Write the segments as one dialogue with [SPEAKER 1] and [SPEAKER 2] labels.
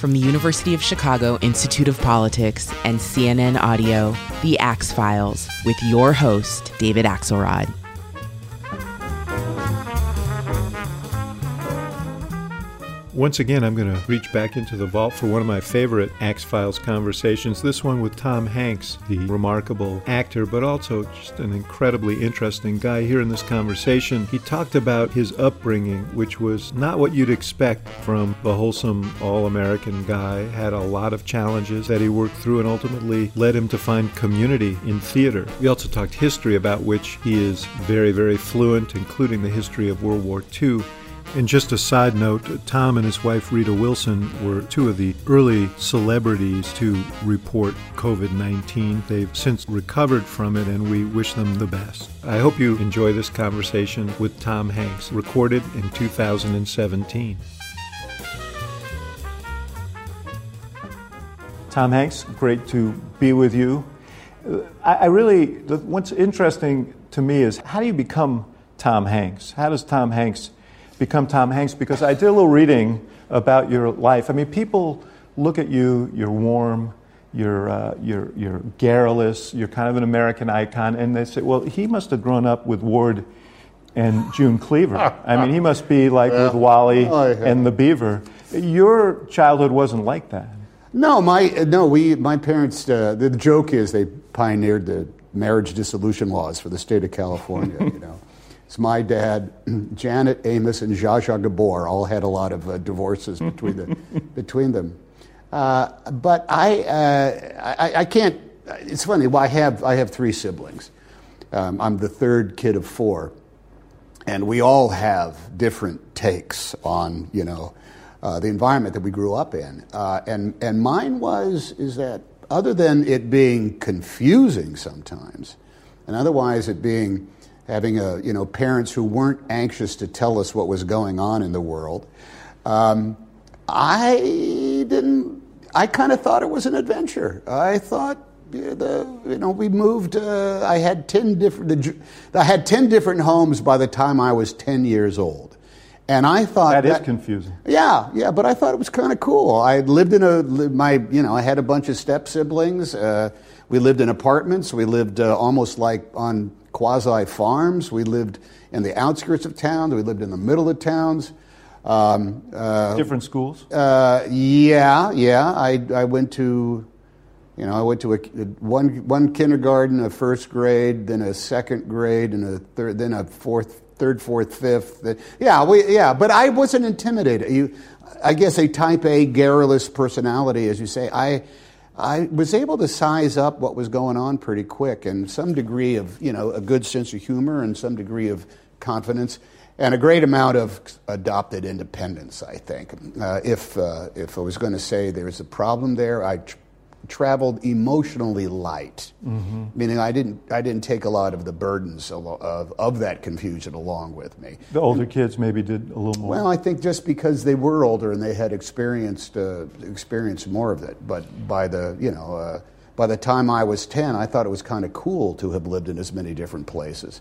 [SPEAKER 1] from the University of Chicago Institute of Politics and CNN Audio, The Axe Files, with your host, David Axelrod.
[SPEAKER 2] Once again, I'm going to reach back into the vault for one of my favorite Axe Files conversations. This one with Tom Hanks, the remarkable actor, but also just an incredibly interesting guy. Here in this conversation, he talked about his upbringing, which was not what you'd expect from the wholesome, all American guy. Had a lot of challenges that he worked through and ultimately led him to find community in theater. We also talked history, about which he is very, very fluent, including the history of World War II. And just a side note, Tom and his wife Rita Wilson were two of the early celebrities to report COVID 19. They've since recovered from it, and we wish them the best. I hope you enjoy this conversation with Tom Hanks, recorded in 2017. Tom Hanks, great to be with you. I, really, what's interesting to me is how do you become Tom Hanks? How does Tom Hanks become Tom Hanks because I did a little reading about your life. I mean, people look at you, you're warm, you're, uh, you're, you're garrulous, you're kind of an American icon, and they say, well, he must have grown up with Ward and June Cleaver. I mean, he must be like with Wally oh, yeah. and the Beaver. Your childhood wasn't like that.
[SPEAKER 3] No, my no. We my parents. Uh, the joke is they pioneered the marriage dissolution laws for the state of California. you know, it's my dad, Janet Amos, and Zsa Zsa Gabor all had a lot of uh, divorces between, the, between them. Uh, but I, uh, I, I, can't, it's funny, well, I, have, I have three siblings. Um, I'm the third kid of four. And we all have different takes on, you know, uh, the environment that we grew up in. Uh, and, and mine was, is that other than it being confusing sometimes, and otherwise it being having a, you know, parents who weren't anxious to tell us what was going on in the world. Um, I didn't, I kind of thought it was an adventure. I thought, the, you know, we moved, uh, I had 10 different, I had 10 different homes by the time I was 10 years old. And I thought
[SPEAKER 2] that, that is confusing.
[SPEAKER 3] Yeah, yeah, but I thought it was kind of cool. I lived in a my you know I had a bunch of step siblings. Uh, we lived in apartments. We lived uh, almost like on quasi farms. We lived in the outskirts of towns. We lived in the middle of towns.
[SPEAKER 2] Um, uh, Different schools?
[SPEAKER 3] Uh, yeah, yeah. I, I went to, you know, I went to a, one, one kindergarten, a first grade, then a second grade, and a third, then a fourth, third, fourth, fifth. Yeah, we, yeah. But I wasn't intimidated. You, I guess a type A garrulous personality, as you say. I, I was able to size up what was going on pretty quick and some degree of, you know, a good sense of humor and some degree of confidence and a great amount of adopted independence, I think. Uh, if, uh, if I was going to say there's a problem there, I traveled emotionally light, mm-hmm. meaning I didn't, I didn't take a lot of the burdens of, of that confusion along with me.
[SPEAKER 2] The older kids maybe did a little more.
[SPEAKER 3] Well, I think just because they were older and they had experienced, uh, experienced more of it. But by the, you know, uh, by the time I was 10, I thought it was kind of cool to have lived in as many different places.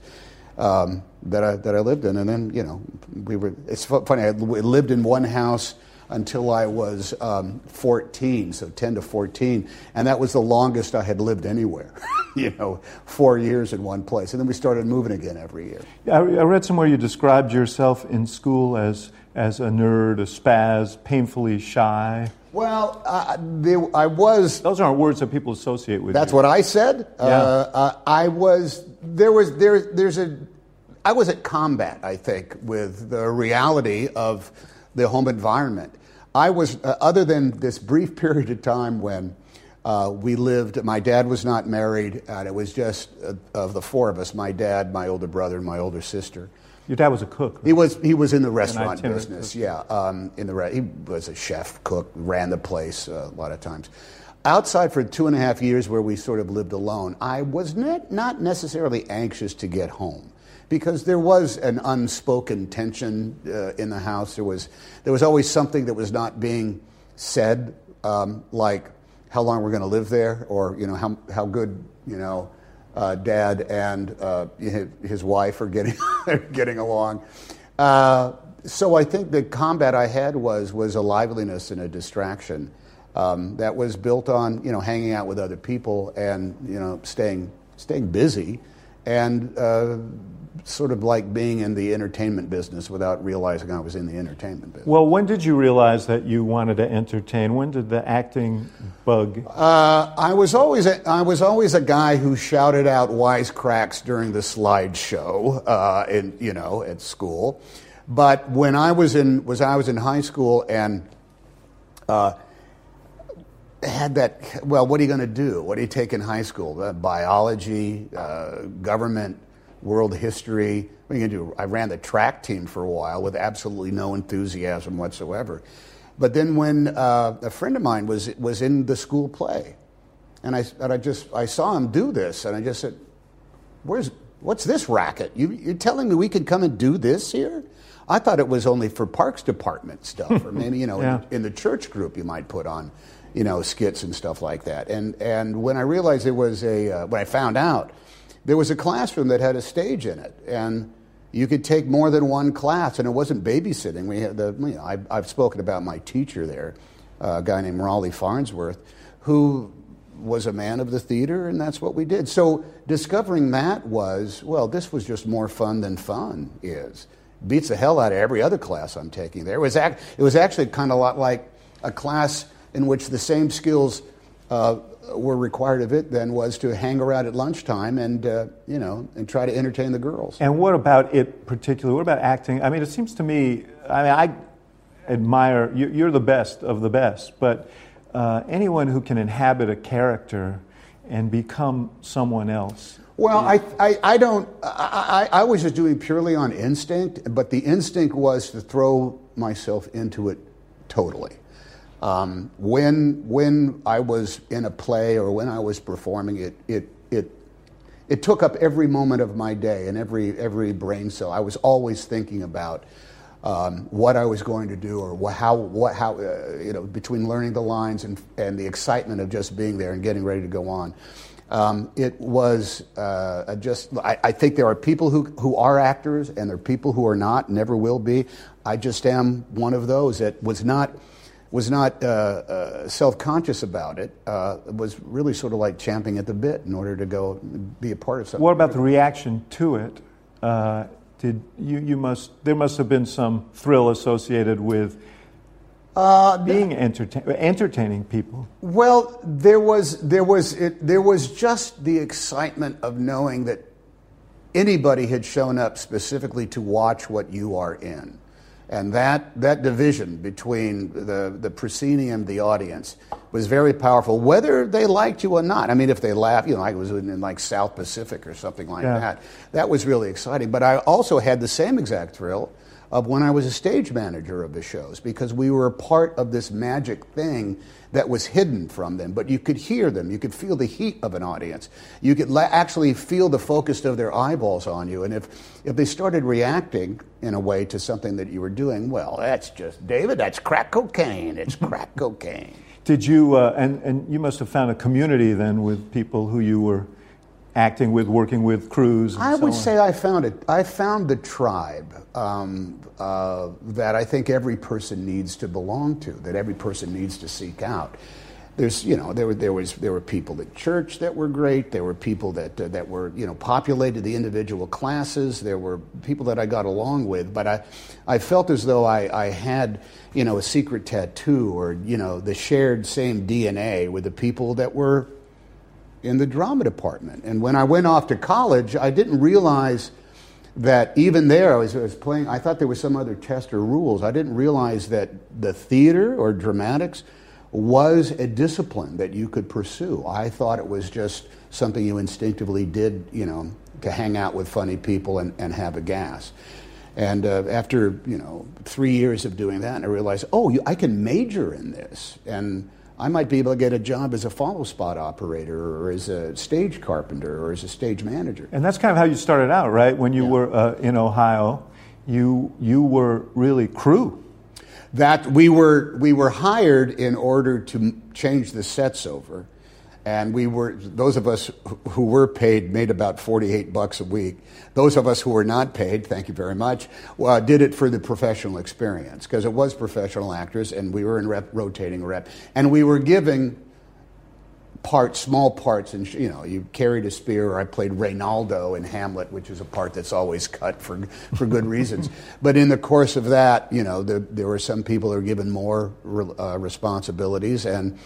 [SPEAKER 3] Um, that I that I lived in, and then you know we were. It's funny. I lived in one house until I was um, 14, so 10 to 14, and that was the longest I had lived anywhere. you know, four years in one place, and then we started moving again every year.
[SPEAKER 2] I, I read somewhere you described yourself in school as as a nerd, a spaz, painfully shy.
[SPEAKER 3] Well, uh, there, I was.
[SPEAKER 2] Those aren't words that people associate with.
[SPEAKER 3] That's
[SPEAKER 2] you.
[SPEAKER 3] what I said.
[SPEAKER 2] Yeah. Uh,
[SPEAKER 3] uh, I was. There was there. There's a. I was at combat. I think with the reality of the home environment. I was, uh, other than this brief period of time when uh, we lived, my dad was not married, and it was just uh, of the four of us my dad, my older brother, and my older sister.
[SPEAKER 2] Your dad was a cook. Right?
[SPEAKER 3] He was he was in the restaurant business.
[SPEAKER 2] cook.
[SPEAKER 3] Yeah, um, in the re- he was a chef, cook, ran the place uh, a lot of times. Outside for two and a half years, where we sort of lived alone, I was not not necessarily anxious to get home because there was an unspoken tension uh, in the house. There was there was always something that was not being said, um, like how long we're going to live there, or you know how how good you know uh, dad and uh, his, wife are getting getting along. Uh, so I think the combat I had was was a liveliness and a distraction um, that was built on you know hanging out with other people and you know staying staying busy and uh, sort of like being in the entertainment business without realizing I was in the entertainment business.
[SPEAKER 2] Well, when did you realize that you wanted to entertain? When did the acting bug?
[SPEAKER 3] Uh, I was always a, I was always a guy who shouted out wisecracks during the slideshow, uh, in you know at school. But when I was in was I was in high school and uh, had that. Well, what are you going to do? What do you take in high school? Uh, biology, uh, government, world history. What are you going to do? I ran the track team for a while with absolutely no enthusiasm whatsoever. But then when uh, a friend of mine was was in the school play, and I and I just I saw him do this, and I just said, "Where's what's this racket? You, you're telling me we could come and do this here?" I thought it was only for Parks Department stuff, or maybe you know
[SPEAKER 2] Yeah.
[SPEAKER 3] in, in the church group you might put on, you know, skits and stuff like that. And and when I realized it was a uh, when I found out there was a classroom that had a stage in it, and you could take more than one class, and it wasn't babysitting. We had the you know I, I've spoken about my teacher there, a guy named Rawley Farnsworth, who was a man of the theater, and that's what we did. So discovering that was well, this was just more fun than fun is. Beats the hell out of every other class I'm taking there. It was, act, it was actually kind of a lot like a class in which the same skills uh, were required of it than was to hang around at lunchtime and, uh, you know, and try to entertain the girls.
[SPEAKER 2] And what about it particularly? What about acting? I mean, it seems to me, I mean, I admire, you- you're the best of the best, but uh, anyone who can inhabit a character and become someone else.
[SPEAKER 3] Well, I, I, I don't, I, I, I was just doing purely on instinct, but the instinct was to throw myself into it totally. Um, when, when I was in a play or when I was performing it, it, it, it took up every moment of my day and every, every brain cell. I was always thinking about um, what I was going to do or how, what, how uh, you know, between learning the lines and, and the excitement of just being there and getting ready to go on. Um, it was uh, just, I, I think there are people who, who are actors and there are people who are not, never will be. I just am one of those that was not, was not uh, uh, self-conscious about it, uh, was really sort of like champing at the bit in order to go be a part of something.
[SPEAKER 2] What about the reaction to it? Uh, did you, you must, there must have been some thrill associated with
[SPEAKER 3] Uh,
[SPEAKER 2] being entertain, entertaining people.
[SPEAKER 3] Well, there was there was it, there was just the excitement of knowing that anybody had shown up specifically to watch what you are in, and that that division between the the proscenium, the audience, was very powerful. Whether they liked you or not, I mean, if they laughed, you know, I was in, in like South Pacific or something like
[SPEAKER 2] Yeah.
[SPEAKER 3] that. That was really exciting. But I also had the same exact thrill of when I was a stage manager of the shows because we were a part of this magic thing that was hidden from them. But you could hear them, you could feel the heat of an audience, you could la- actually feel the focus of their eyeballs on you. And if, if they started reacting in a way to something that you were doing, well, that's just, David, that's crack cocaine. It's crack cocaine.
[SPEAKER 2] Did you, uh, and, and you must have found a community then with people who you were acting with, working with, crews. And
[SPEAKER 3] I
[SPEAKER 2] so
[SPEAKER 3] would
[SPEAKER 2] on.
[SPEAKER 3] say I found it. I found the tribe um, uh, that I think every person needs to belong to, that every person needs to seek out. There's, you know, there were there was there were people at church that were great. There were people that uh, that were you know populated the individual classes. There were people that I got along with, but I, I felt as though I, I had you know a secret tattoo or you know the shared same DNA with the people that were in the drama department. And when I went off to college, I didn't realize that even there, I was, I was playing, I thought there was some other test or rules. I didn't realize that the theater or dramatics was a discipline that you could pursue. I thought it was just something you instinctively did, you know, to hang out with funny people and, and have a gas. And uh, after, you know, three years of doing that, I realized, oh, you, I can major in this. And I might be able to get a job as a follow spot operator or as a stage carpenter or as a stage manager.
[SPEAKER 2] And that's kind of how you started out, right? When you yeah. were uh, in Ohio, you, you were really crew
[SPEAKER 3] that we were, we were hired in order to change the sets over. And we were, those of us who were paid made about 48 bucks a week. Those of us who were not paid, thank you very much, uh, did it for the professional experience because it was professional actors and we were in rep, rotating rep. And we were giving parts, small parts, and you know, you carried a spear. Or I played Reynaldo in Hamlet, which is a part that's always cut for for good reasons. but in the course of that, you know, there, there were some people who were given more uh, responsibilities, and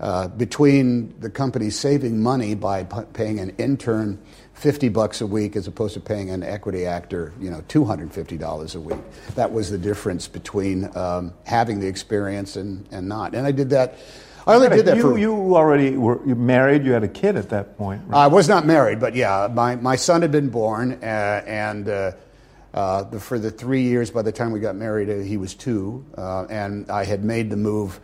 [SPEAKER 3] uh, between the company saving money by p- paying an intern. 50 bucks a week as opposed to paying an equity actor, you know, $250 a week. That was the difference between um, having the experience and, and not. And I did that I only did that
[SPEAKER 2] you,
[SPEAKER 3] for.
[SPEAKER 2] You already were you married. You had a kid at that point.
[SPEAKER 3] Right? I was not married, but yeah, my, my son had been born, uh, and uh, uh, the, for the three years by the time we got married, uh, he was two, uh, and I had made the move.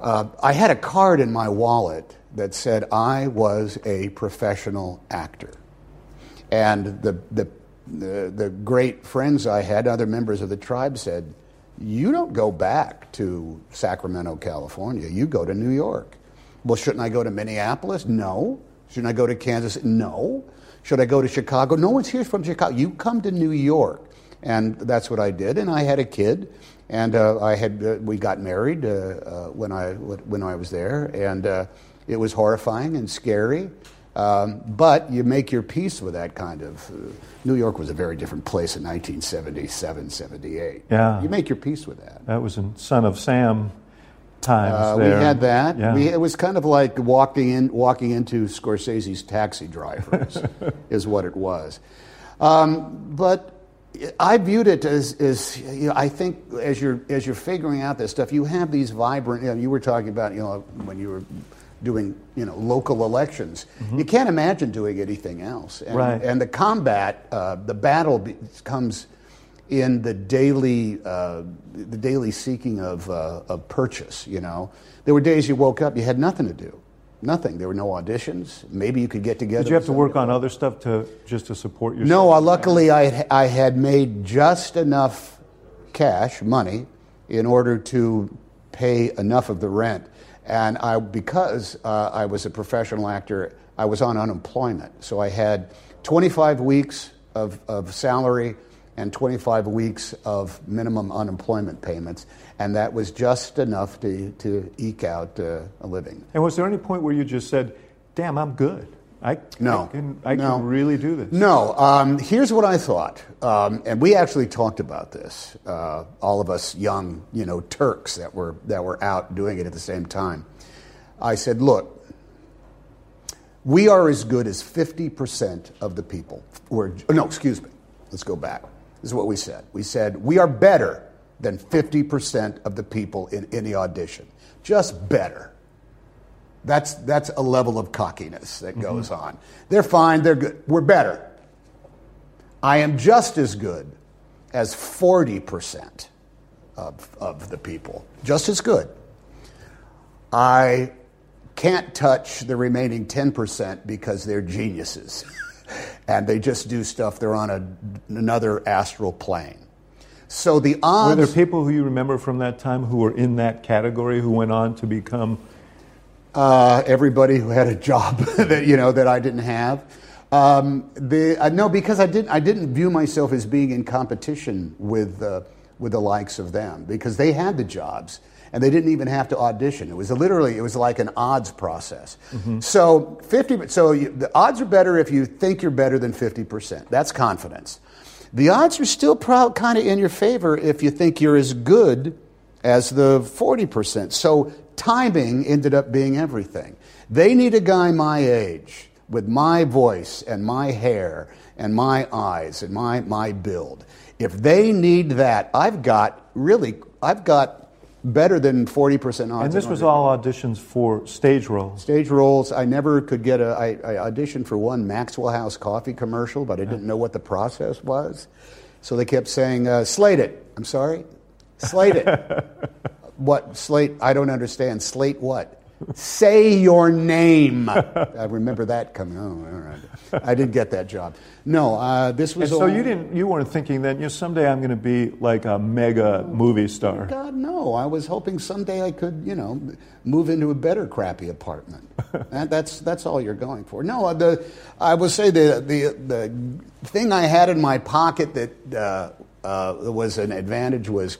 [SPEAKER 3] Uh, I had a card in my wallet that said I was a professional actor, and the the the, the great friends I had, other members of the tribe, said you don't go back to Sacramento, California. You go to New York. Well, shouldn't I go to Minneapolis? No. Shouldn't I go to Kansas? No. Should I go to Chicago? No one's here from Chicago. You come to New York. And that's what I did. And I had a kid. And uh, I had, uh, we got married uh, uh when, I, when I was there. And uh, it was horrifying and scary. Um, but you make your peace with that kind of. Uh, New York was a very different place in 1977, 78.
[SPEAKER 2] Yeah.
[SPEAKER 3] You make your peace with that.
[SPEAKER 2] That was in Son of Sam times. Uh,
[SPEAKER 3] we had that. Yeah. We, it was kind of like walking in, walking into Scorsese's Taxi Drivers, is what it was. Um, but I viewed it as, as you know, I think as you're as you're figuring out this stuff, you have these vibrant. You, know, you were talking about you know when you were doing you know local elections. Mm-hmm. You can't imagine doing anything else. And,
[SPEAKER 2] right.
[SPEAKER 3] and the combat, uh, the battle be- comes in the daily uh, the daily seeking of uh, of purchase. You know, there were days you woke up, you had nothing to do. Nothing. There were no auditions. Maybe you could get together.
[SPEAKER 2] Did you have to work on other stuff to just to support yourself?
[SPEAKER 3] No. Uh, luckily, I had, I had made just enough cash money in order to pay enough of the rent and I, because uh, I was a professional actor, I was on unemployment. So I had 25 weeks of, of salary and 25 weeks of minimum unemployment payments. And that was just enough to, to eke out uh, a living.
[SPEAKER 2] And was there any point where you just said, damn, I'm good? I,
[SPEAKER 3] no,
[SPEAKER 2] I, can, I
[SPEAKER 3] no.
[SPEAKER 2] can really do this.
[SPEAKER 3] No. Um, here's what I thought, um, and we actually talked about this. Uh, all of us young, you know, Turks that were that were out doing it at the same time. I said, look, we are as good as 50% of the people. We're, no, excuse me. Let's go back. Is what we said. We said we are better than 50% of the people in any audition. Just better. That's, that's a level of cockiness that mm-hmm. goes on. They're fine, they're good. We're better. I am just as good as 40% of, of the people. Just as good. I can't touch the remaining 10% because they're geniuses. and they just do stuff, they're on a, another astral plane. So the odds.
[SPEAKER 2] Were there people who you remember from that time who were in that category who went on to become
[SPEAKER 3] uh, everybody who had a job that you know that I didn't have. Um, the, uh, no, because I didn't. I didn't view myself as being in competition with uh, with the likes of them because they had the jobs and they didn't even have to audition. It was literally it was like an odds process. Mm-hmm. So fifty. So you, the odds are better if you think you're better than fifty percent. That's confidence. The odds are still kind of in your favor if you think you're as good as the forty percent. So timing ended up being everything. They need a guy my age with my voice and my hair and my eyes and my, my build. If they need that, I've got really, I've got better than 40% odds.
[SPEAKER 2] And this was all auditions for stage roles.
[SPEAKER 3] Stage roles. I never could get a. I, I auditioned for one Maxwell House coffee commercial, but I didn't know what the process was. So they kept saying, uh, "Slate it." I'm sorry, slate it. what slate? I don't understand. Slate what? Say your name. I remember that coming. Oh, all right. I didn't get that job. No, uh, this
[SPEAKER 2] And
[SPEAKER 3] was.
[SPEAKER 2] so
[SPEAKER 3] all-
[SPEAKER 2] you didn't, you weren't thinking that you know someday I'm going to be like a mega movie star.
[SPEAKER 3] God, no. I was hoping someday I could, you know, move into a better crappy apartment. that, that's that's all you're going for. No, uh, the I will say the the the thing I had in my pocket that uh, uh, was an advantage was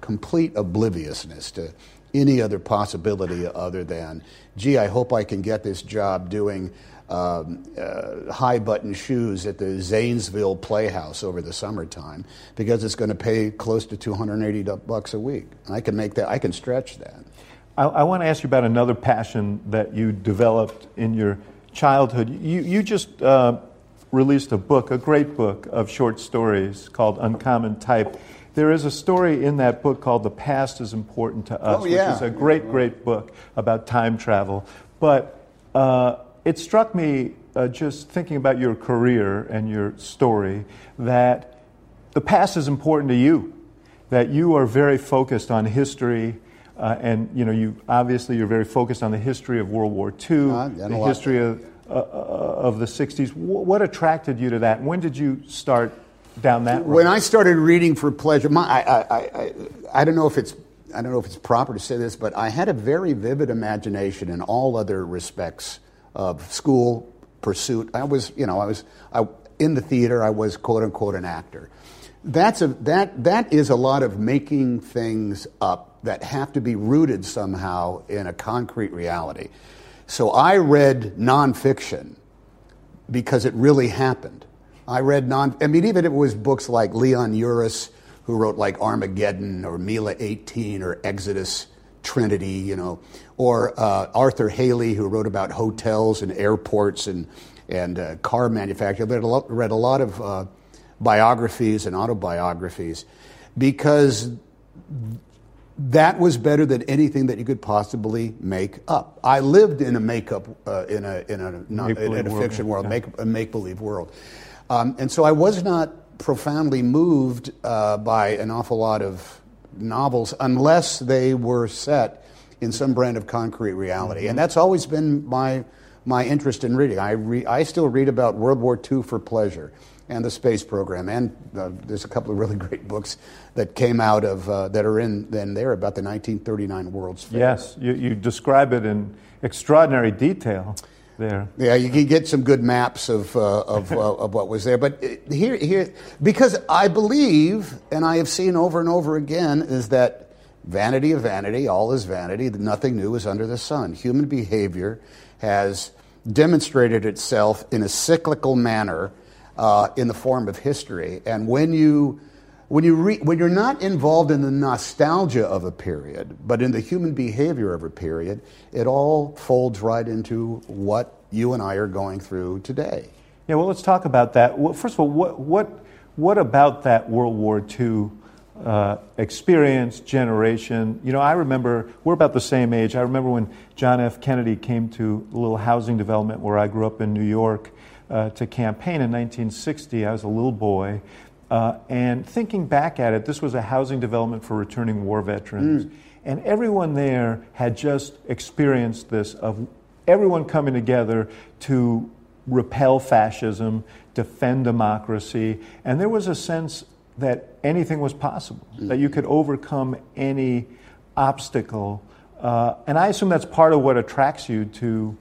[SPEAKER 3] complete obliviousness to any other possibility other than, gee, I hope I can get this job doing um, uh, high button shoes at the Zanesville Playhouse over the summertime because it's going to pay close to 280 du- bucks a week. And I can make that, I can stretch that.
[SPEAKER 2] I, I want to ask you about another passion that you developed in your childhood. You, you just uh, released a book, a great book of short stories called Uncommon Type. There is a story in that book called The Past is Important to Us,
[SPEAKER 3] Oh, yeah.
[SPEAKER 2] which is a great, great book about time travel. But uh, it struck me uh, just thinking about your career and your story that the past is important to you, that you are very focused on history. Uh, and you know, you obviously you're very focused on the history of World War II, the history of, uh, uh, of the '60s. Wh- what attracted you to that? When did you start down that road?
[SPEAKER 3] When I started reading for pleasure, my, I, I, I, I don't know if it's I don't know if it's proper to say this, but I had a very vivid imagination in all other respects of school pursuit. I was, you know, I was I, in the theater. I was quote unquote an actor. That's a that that is a lot of making things up that have to be rooted somehow in a concrete reality. So I read nonfiction because it really happened. I read non, I mean, even if it was books like Leon Uris, who wrote like Armageddon or Mila 18 or Exodus Trinity, you know, or uh, Arthur Hailey, who wrote about hotels and airports and, and uh, car manufacturing. I read a lot, read a lot of uh, biographies and autobiographies because that was better than anything that you could possibly make up. I lived in a makeup, uh, in a in a not, in a fiction world,
[SPEAKER 2] yeah.
[SPEAKER 3] make a make believe world, um, and so I was not profoundly moved uh, by an awful lot of novels unless they were set in some brand of concrete reality,
[SPEAKER 2] Mm-hmm.
[SPEAKER 3] and that's always been my my interest in reading. I re- I still read about World War II for pleasure and the space program, and uh, there's a couple of really great books that came out of uh, that are in then there about the 1939 World's Fair.
[SPEAKER 2] yes, you, you describe it in extraordinary detail there.
[SPEAKER 3] Yeah, you can get some good maps of, uh, of, uh, of what was there. But uh, here, here, because I believe, and I have seen over and over again, is that vanity of vanity, all is vanity, nothing new is under the sun. Human behavior has demonstrated itself in a cyclical manner uh, in the form of history. And when you when you re- when you're not involved in the nostalgia of a period, but in the human behavior of a period, it all folds right into what you and I are going through today.
[SPEAKER 2] Yeah, well, let's talk about that. Well, first of all, what, what, what about that World War II uh, experience, generation? You know, I remember, we're about the same age. I remember when John F. Kennedy came to a little housing development where I grew up in New York uh, to campaign in 1960. I was a little boy. Uh, and thinking back at it, this was a housing development for returning war veterans. And everyone there had just experienced this of everyone coming together to repel fascism, defend democracy, and there was a sense that anything was possible, that you could overcome any obstacle. Uh, and I assume that's part of what attracts you to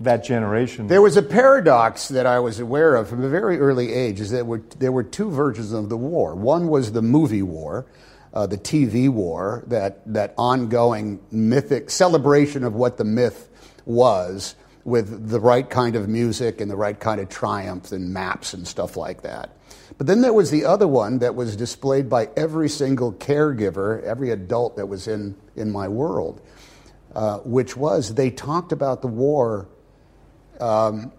[SPEAKER 2] that generation.
[SPEAKER 3] There was a paradox that I was aware of from a very early age is that were, there were two versions of the war. One was the movie war, uh, the TV war, that, that ongoing mythic celebration of what the myth was with the right kind of music and the right kind of triumph and maps and stuff like that. But then there was the other one that was displayed by every single caregiver, every adult that was in, in my world, uh, which was they talked about the war um,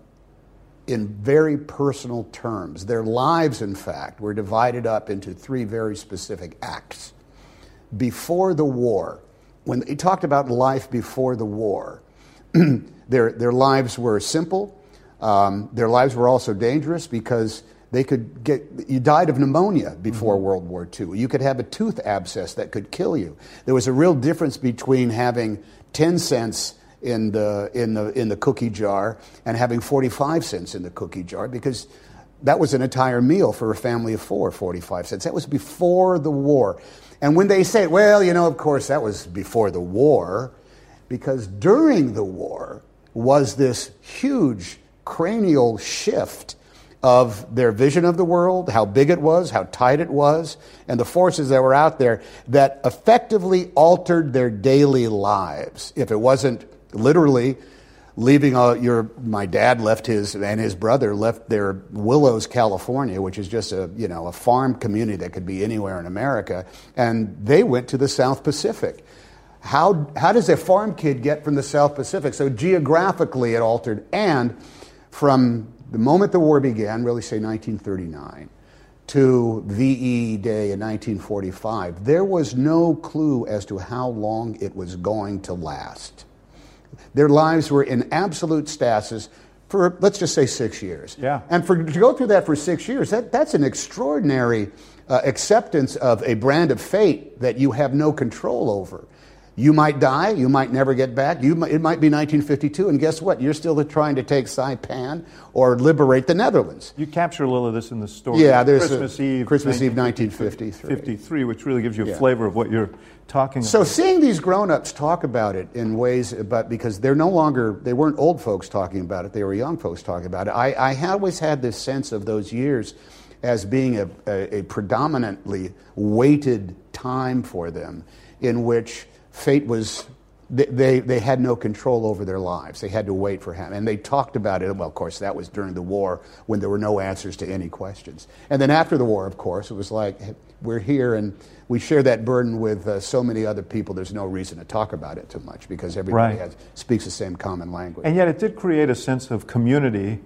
[SPEAKER 3] in very personal terms. Their lives, in fact, were divided up into three very specific acts. before the war, when he talked about life before the war, their, their lives were simple. Um, their lives were also dangerous because they could get, you died of pneumonia before mm-hmm. World War II. You could have a tooth abscess that could kill you. There was a real difference between having 10 cents in the, in the, in the cookie jar and having 45 cents in the cookie jar because that was an entire meal for a family of four, 45 cents. That was before the war. And when they say, well, you know, of course, that was before the war, because during the war was this huge cranial shift of their vision of the world, how big it was, how tight it was, and the forces that were out there that effectively altered their daily lives. If it wasn't literally leaving uh, your my dad left his and his brother left their Willows, California, which is just a you know a farm community that could be anywhere in America, and they went to the South Pacific. How how does a farm kid get from the South Pacific? So geographically, it altered, and from the moment the war began, really say 1939, to VE Day in 1945, there was no clue as to how long it was going to last. Their lives were in absolute stasis for, let's just say, six years.
[SPEAKER 2] Yeah.
[SPEAKER 3] And for, to go through that for six years, that, that's an extraordinary uh, acceptance of a brand of fate that you have no control over. You might die, you might never get back. You it might be 1952, and guess what? You're still trying to take Saipan or liberate the Netherlands.
[SPEAKER 2] You capture a little of this in the story.
[SPEAKER 3] Yeah, there's
[SPEAKER 2] Christmas
[SPEAKER 3] a,
[SPEAKER 2] Eve,
[SPEAKER 3] Christmas Eve, 1953.
[SPEAKER 2] 53, which really gives you a
[SPEAKER 3] Yeah.
[SPEAKER 2] flavor of what you're talking
[SPEAKER 3] So
[SPEAKER 2] about.
[SPEAKER 3] So seeing these grown-ups talk about it in ways, but because they're no longer, they weren't old folks talking about it, they were young folks talking about it. I, I always had this sense of those years as being a, a, a predominantly weighted time for them in which fate was they, they, had no control over their lives. They had to wait for him. And they talked about it. Well, of course, that was during the war when there were no answers to any questions. And then after the war, of course, it was like, we're here and we share that burden with uh, so many other people. There's no reason to talk about it too much because everybody
[SPEAKER 2] Right.
[SPEAKER 3] has, speaks the same common language.
[SPEAKER 2] And yet it did create a sense of community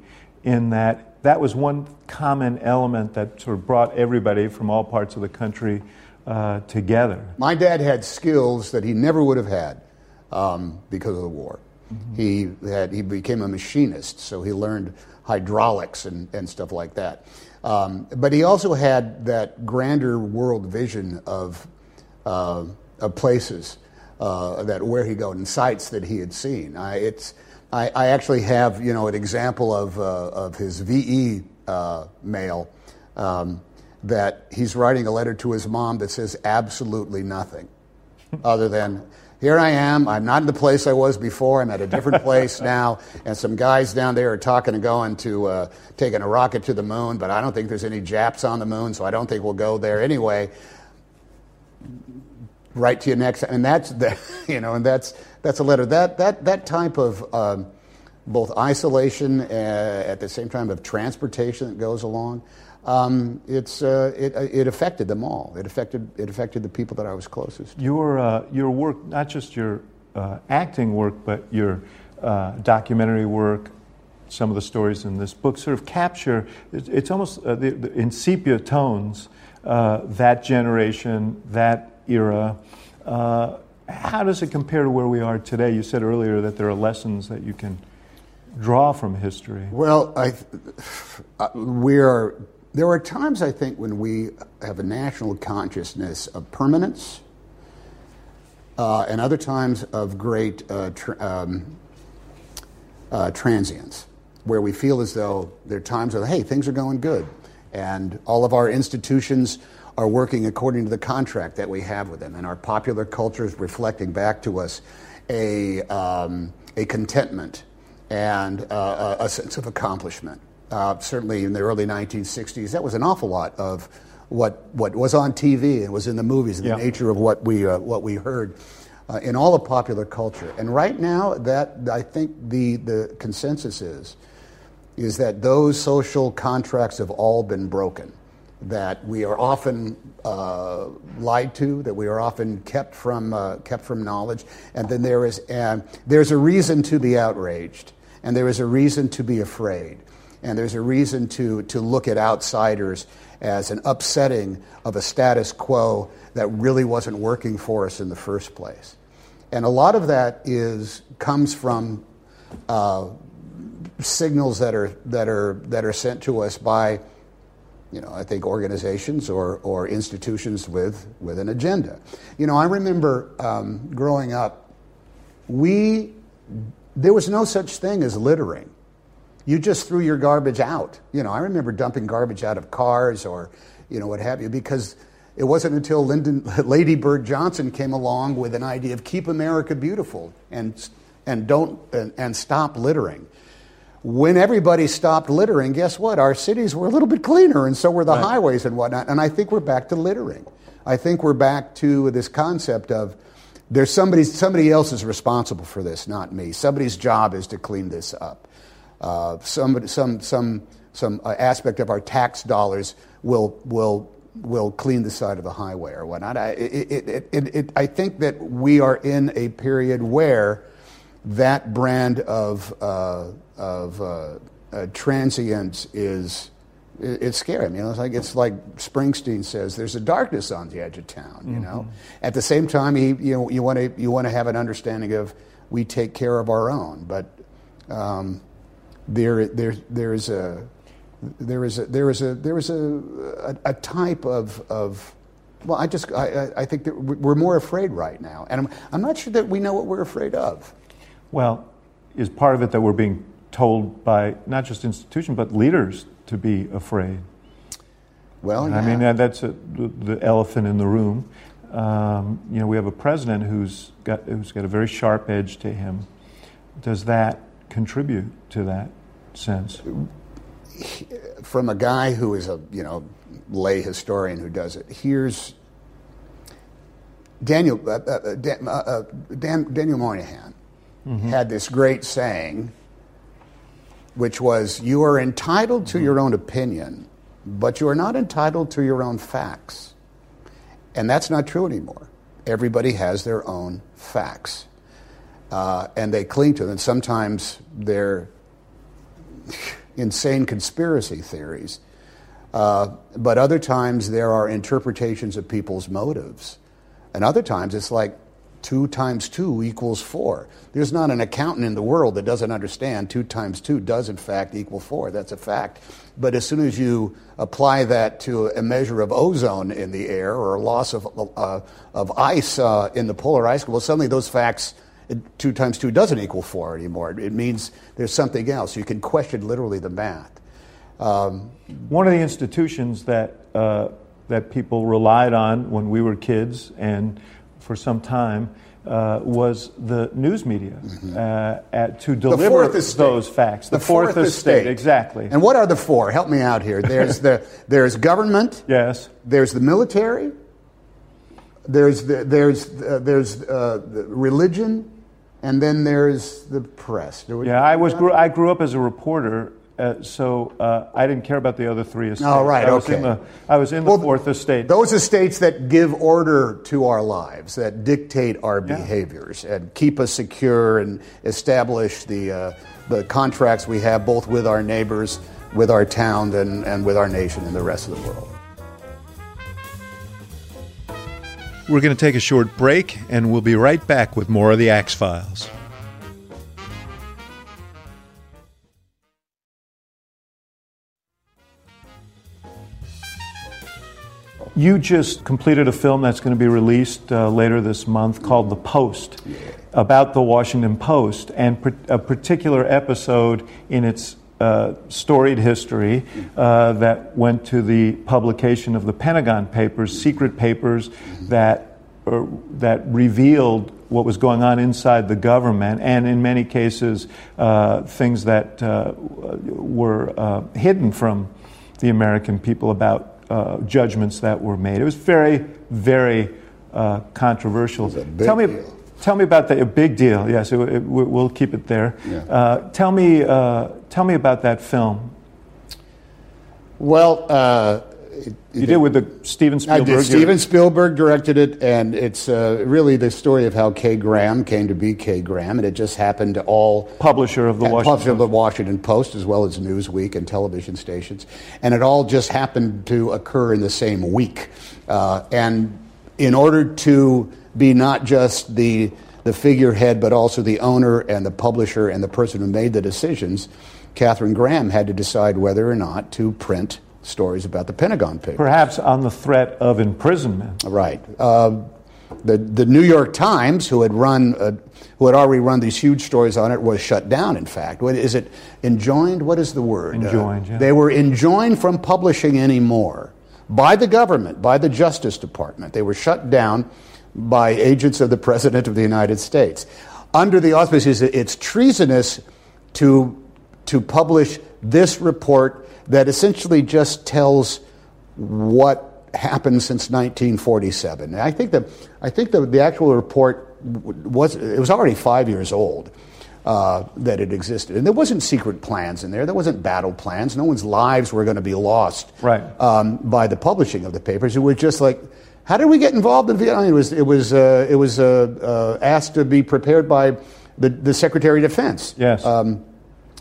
[SPEAKER 2] in that that was one common element that sort of brought everybody from all parts of the country uh, together.
[SPEAKER 3] My dad had skills that he never would have had um, because of the war. He, had, he became a machinist, so he learned hydraulics and, and stuff like that. Um, but he also had that grander world vision of, uh, of places uh, that where he go and sites that he had seen. I, it's, I, I actually have you know an example of, uh, of his VE uh, mail um, that he's writing a letter to his mom that says absolutely nothing other than here I am. I'm not in the place I was before. I'm at a different place now, and some guys down there are talking and going to uh, taking a rocket to the moon. But I don't think there's any Japs on the moon, so I don't think we'll go there anyway. Right to you next, and that's the, you know, and that's that's a letter. That that that type of um, both isolation uh, at the same time of transportation that goes along. Um, it's uh, it it affected them all. It affected it affected the people that I was closest. to.
[SPEAKER 2] Your, uh, your work, not just your uh, acting work, but your uh, documentary work, some of the stories in this book sort of capture, it's, it's almost uh, the, the, in sepia tones, uh, that generation, that era. Uh, how does it compare to where we are today? You said earlier that there are lessons that you can draw from history.
[SPEAKER 3] Well, I, uh, we are. There are times I think when we have a national consciousness of permanence, uh, and other times of great uh, um, uh, transience, where we feel as though there are times of hey things are going good, and all of our institutions are working according to the contract that we have with them, and our popular culture is reflecting back to us a um, a contentment and uh, a sense of accomplishment. Uh, certainly in the early 1960s, that was an awful lot of what, what was on TV and was in the movies, and
[SPEAKER 2] Yeah.
[SPEAKER 3] the nature of what we, uh, what we heard uh, in all of popular culture. And right now, that I think the, the consensus is, is that those social contracts have all been broken. That we are often uh, lied to, that we are often kept from, uh, kept from knowledge, and then there is, there's a reason to be outraged, and there is a reason to be afraid. And there's a reason to, to look at outsiders as an upsetting of a status quo that really wasn't working for us in the first place. And a lot of that is, comes from uh, signals that are, that, are, that are sent to us by you know, I think organizations or, or institutions with, with an agenda. You know, I remember um, growing up, we, there was no such thing as littering. You just threw your garbage out. You know, I remember dumping garbage out of cars or, you know, what have you, because it wasn't until Lyndon, Lady Bird Johnson came along with an idea of keep America beautiful and, and don't, and, and stop littering when everybody stopped littering, guess what? Our cities were a little bit cleaner, and so were the right. highways and whatnot. And I think we're back to littering. I think we're back to this concept of there's somebody, somebody else is responsible for this, not me. Somebody's job is to clean this up. Uh, somebody, some, some, some uh, aspect of our tax dollars will, will, will clean the side of the highway or whatnot. I, it, it, it, I think that we are in a period where that brand of, uh, of uh, uh, transience is it's scary. I mean, it's like it's like Springsteen says, "There's a darkness on the edge of town." You mm-hmm. know. At the same time, he, you know, you want to you want to have an understanding of we take care of our own, but um, there there there is a there is a there is a there is a, a, a type of of well, I just I, I think that we're more afraid right now, and I'm, I'm not sure that we know what we're afraid of.
[SPEAKER 2] Well, is part of it that we're being told by not just institutions but leaders to be afraid.
[SPEAKER 3] Well, yeah.
[SPEAKER 2] I mean that's a, the elephant in the room. Um, you know, we have a president who's got who's got a very sharp edge to him. Does that contribute to that sense?
[SPEAKER 3] From a guy who is a you know lay historian who does it, here's Daniel uh, uh, Dan, uh, uh Dan, Daniel Moynihan mm-hmm. had this great saying which was you are entitled to your own opinion, but you are not entitled to your own facts. And that's not true anymore. Everybody has their own facts. Uh, and they cling to them. Sometimes they're insane conspiracy theories. Uh, but other times there are interpretations of people's motives. And other times it's like, 2 times 2 equals 4. There's not an accountant in the world that doesn't understand 2 times 2 does, in fact, equal 4. That's a fact. But as soon as you apply that to a measure of ozone in the air or a loss of, uh, of ice uh, in the polar ice, well, suddenly those facts, 2 times 2 doesn't equal 4 anymore. It means there's something else. You can question literally the math.
[SPEAKER 2] Um, One of the institutions that, uh, that people relied on when we were kids and for some time uh, was the news media mm-hmm. uh, at, to deliver those facts.
[SPEAKER 3] The, the fourth, fourth estate. estate.
[SPEAKER 2] exactly.
[SPEAKER 3] And what are the four? Help me out here. There's the there's government.
[SPEAKER 2] Yes.
[SPEAKER 3] There's the military. There's the, there's uh, there's uh, the religion, and then there's the press.
[SPEAKER 2] Yeah, I was grew, I grew up as a reporter uh, so uh, I didn't care about the other three estates.
[SPEAKER 3] Oh, right,
[SPEAKER 2] I
[SPEAKER 3] was
[SPEAKER 2] okay. In the, I was in the fourth estate.
[SPEAKER 3] Those estates that give order to our lives, that dictate our yeah. behaviors, and keep us secure and establish the, uh, the contracts we have both with our neighbors, with our town, and, and with our nation and the rest of the world.
[SPEAKER 2] We're going to take a short break, and we'll be right back with more of the Axe Files. You just completed a film that's going to be released uh, later this month called The Post, about the Washington Post, and a particular episode in its uh, storied history uh, that went to the publication of the Pentagon Papers, secret papers that uh, that revealed what was going on inside the government, and in many cases, uh, things that uh, were hidden from the American people about uh, judgments that were made. It was very, very uh, controversial.
[SPEAKER 3] tell
[SPEAKER 2] me,
[SPEAKER 3] deal.
[SPEAKER 2] tell me about that. A big deal. Yes, it, it, we'll keep it there. Yeah. Uh, tell me, uh, tell me about that film.
[SPEAKER 3] Well, uh, it,
[SPEAKER 2] You did with the Steven
[SPEAKER 3] I
[SPEAKER 2] Spielberg.
[SPEAKER 3] did. Steven Spielberg directed it, and it's uh, really the story of how Kay Graham came to be Kay Graham, and it just happened to all
[SPEAKER 2] Publisher of the Washington
[SPEAKER 3] publisher of the Washington Post, as well as Newsweek and television stations, and it all just happened to occur in the same week. Uh, and in order to be not just the the figurehead, but also the owner and the publisher and the person who made the decisions, Katharine Graham had to decide whether or not to print stories about the Pentagon Papers.
[SPEAKER 2] Perhaps on the threat of imprisonment.
[SPEAKER 3] Right. Uh, the the New York Times, who had run, uh, who had already run these huge stories on it, was shut down. In fact, what is it? Enjoined? What is the word? Uh,
[SPEAKER 2] Enjoined, yeah.
[SPEAKER 3] They were enjoined from publishing anymore by the government, by the Justice Department. They were shut down by agents of the President of the United States under the auspices. It's treasonous to to publish this report that essentially just tells what happened since 1947. And I think that I think the, the actual report was it was already five years old uh, that it existed, and there wasn't secret plans in there. There wasn't battle plans. No one's lives were going to be lost
[SPEAKER 2] Right.
[SPEAKER 3] um, by the publishing of the papers. It was just like. How did we get involved in Vietnam? It was, it was, uh, it was uh, uh, asked to be prepared by the, the Secretary of Defense.
[SPEAKER 2] Yes.
[SPEAKER 3] Um,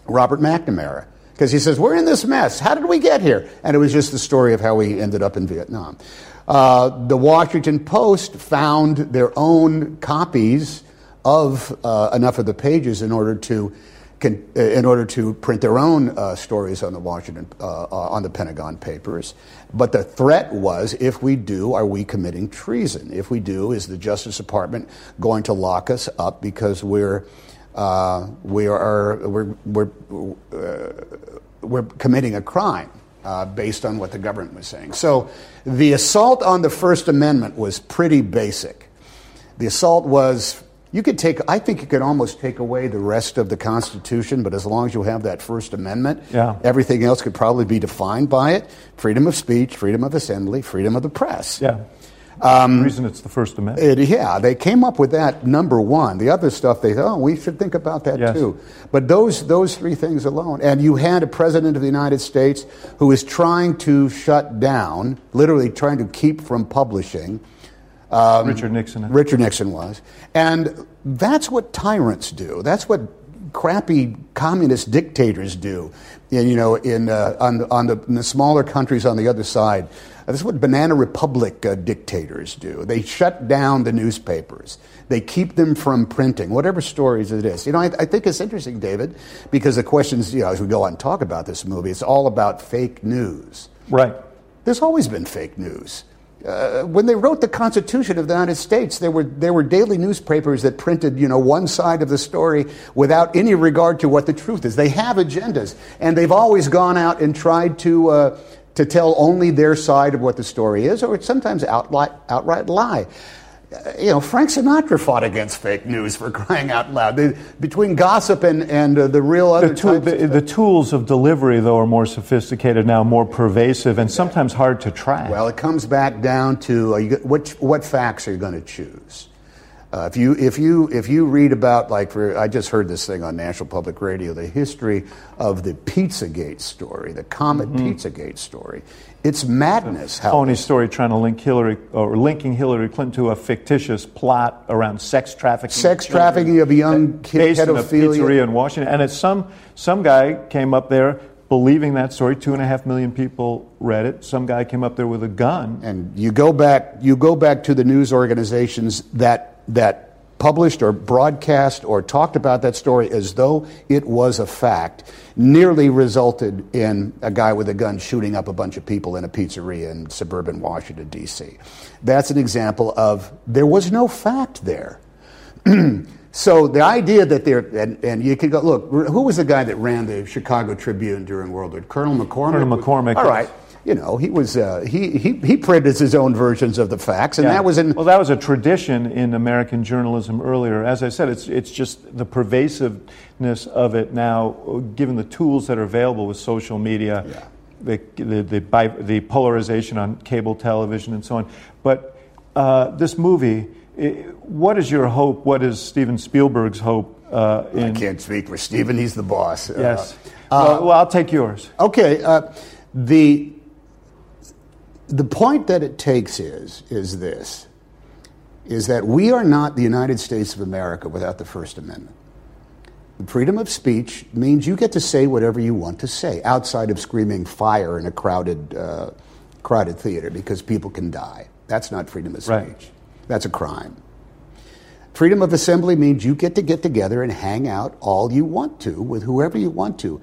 [SPEAKER 3] Robert McNamara because he says, We're in this mess. How did we get here? And it was just the story of how we ended up in Vietnam. Uh, the Washington Post found their own copies of uh, enough of the pages in order to. Con- uh, in order to print their own uh, stories on the Washington, uh, uh, on the Pentagon Papers, but the threat was: if we do, are we committing treason? If we do, is the Justice Department going to lock us up because we're uh, we are we're we're, uh, we're committing a crime uh, based on what the government was saying. So the assault on the First Amendment was pretty basic. The assault was you could take I think you could almost take away the rest of the Constitution, but as long as you have that First Amendment,
[SPEAKER 2] Yeah.
[SPEAKER 3] everything else could probably be defined by it: freedom of speech, freedom of assembly, freedom of the press.
[SPEAKER 2] Yeah. Um, the reason it's the First Amendment.
[SPEAKER 3] It, yeah, they came up with that number one. The other stuff, they thought, oh, we should think about that
[SPEAKER 2] Yes.
[SPEAKER 3] too. But those those three things alone, and you had a president of the United States who is trying to shut down, literally trying to keep from publishing.
[SPEAKER 2] Um, Richard Nixon.
[SPEAKER 3] Richard Nixon was, and that's what tyrants do. That's what crappy communist dictators do. And, you know, in uh, on the, on the, in the smaller countries on the other side, this is what banana republic uh, dictators do. They shut down the newspapers. They keep them from printing whatever stories it is. You know, I, I think it's interesting, David, because the questions, you know, as we go on and talk about this movie, it's all about fake news.
[SPEAKER 2] Right.
[SPEAKER 3] There's always been fake news. Uh, when they wrote the Constitution of the United States, there were there were daily newspapers that printed, you know, one side of the story without any regard to what the truth is. They have agendas, and they've always gone out and tried to uh, to tell only their side of what the story is, or sometimes outright outright lie. You know, Frank Sinatra fought against fake news for crying out loud. The- between gossip and, and uh, the real other
[SPEAKER 2] The, tool,
[SPEAKER 3] types
[SPEAKER 2] the, the tools of delivery, though, are more sophisticated now, more pervasive, and sometimes hard to track.
[SPEAKER 3] Well, it comes back down to you, what what facts are you going to choose? Uh, if you if you if you read about like for I just heard this thing on National Public Radio, the history of the Pizzagate story, the Comet Pizzagate story. It's madness. How
[SPEAKER 2] phony story trying to link Hillary or linking Hillary Clinton to a fictitious plot around sex trafficking,
[SPEAKER 3] Sex trafficking of young kid-
[SPEAKER 2] based in a pizzeria in Washington, and it's some some guy came up there believing that story. Two and a half million people read it. Some guy came up there with a gun.
[SPEAKER 3] And you go back, you go back to the news organizations that that published or broadcast or talked about that story as though it was a fact, nearly resulted in a guy with a gun shooting up a bunch of people in a pizzeria in suburban Washington D.C. That's an example of there was no fact there. So the idea that there, and, and you could go, look, who was the guy that ran the Chicago Tribune during World War? Colonel McCormick.
[SPEAKER 2] Colonel McCormick,
[SPEAKER 3] All right. You know, he was uh, he, he he printed his own versions of the facts, and
[SPEAKER 2] Yeah.
[SPEAKER 3] that was in
[SPEAKER 2] well, that was a tradition in American journalism earlier. As I said, it's it's just the pervasiveness of it now, given the tools that are available with social media,
[SPEAKER 3] Yeah.
[SPEAKER 2] the the the, bi- the polarization on cable television and so on. But uh, this movie, i what is your hope? What is Steven Spielberg's hope? Uh,
[SPEAKER 3] I can't speak for Steven; He's the boss. Uh,
[SPEAKER 2] yes. well, well, I'll take yours.
[SPEAKER 3] Okay. Uh, the the point that it takes is is this is that we are not the United States of America without the First Amendment. Freedom of speech means you get to say whatever you want to say outside of screaming fire in a crowded, uh, crowded theater because people can die. That's not freedom of speech.
[SPEAKER 2] Right.
[SPEAKER 3] That's a crime. Freedom of assembly means you get to get together and hang out all you want to with whoever you want to.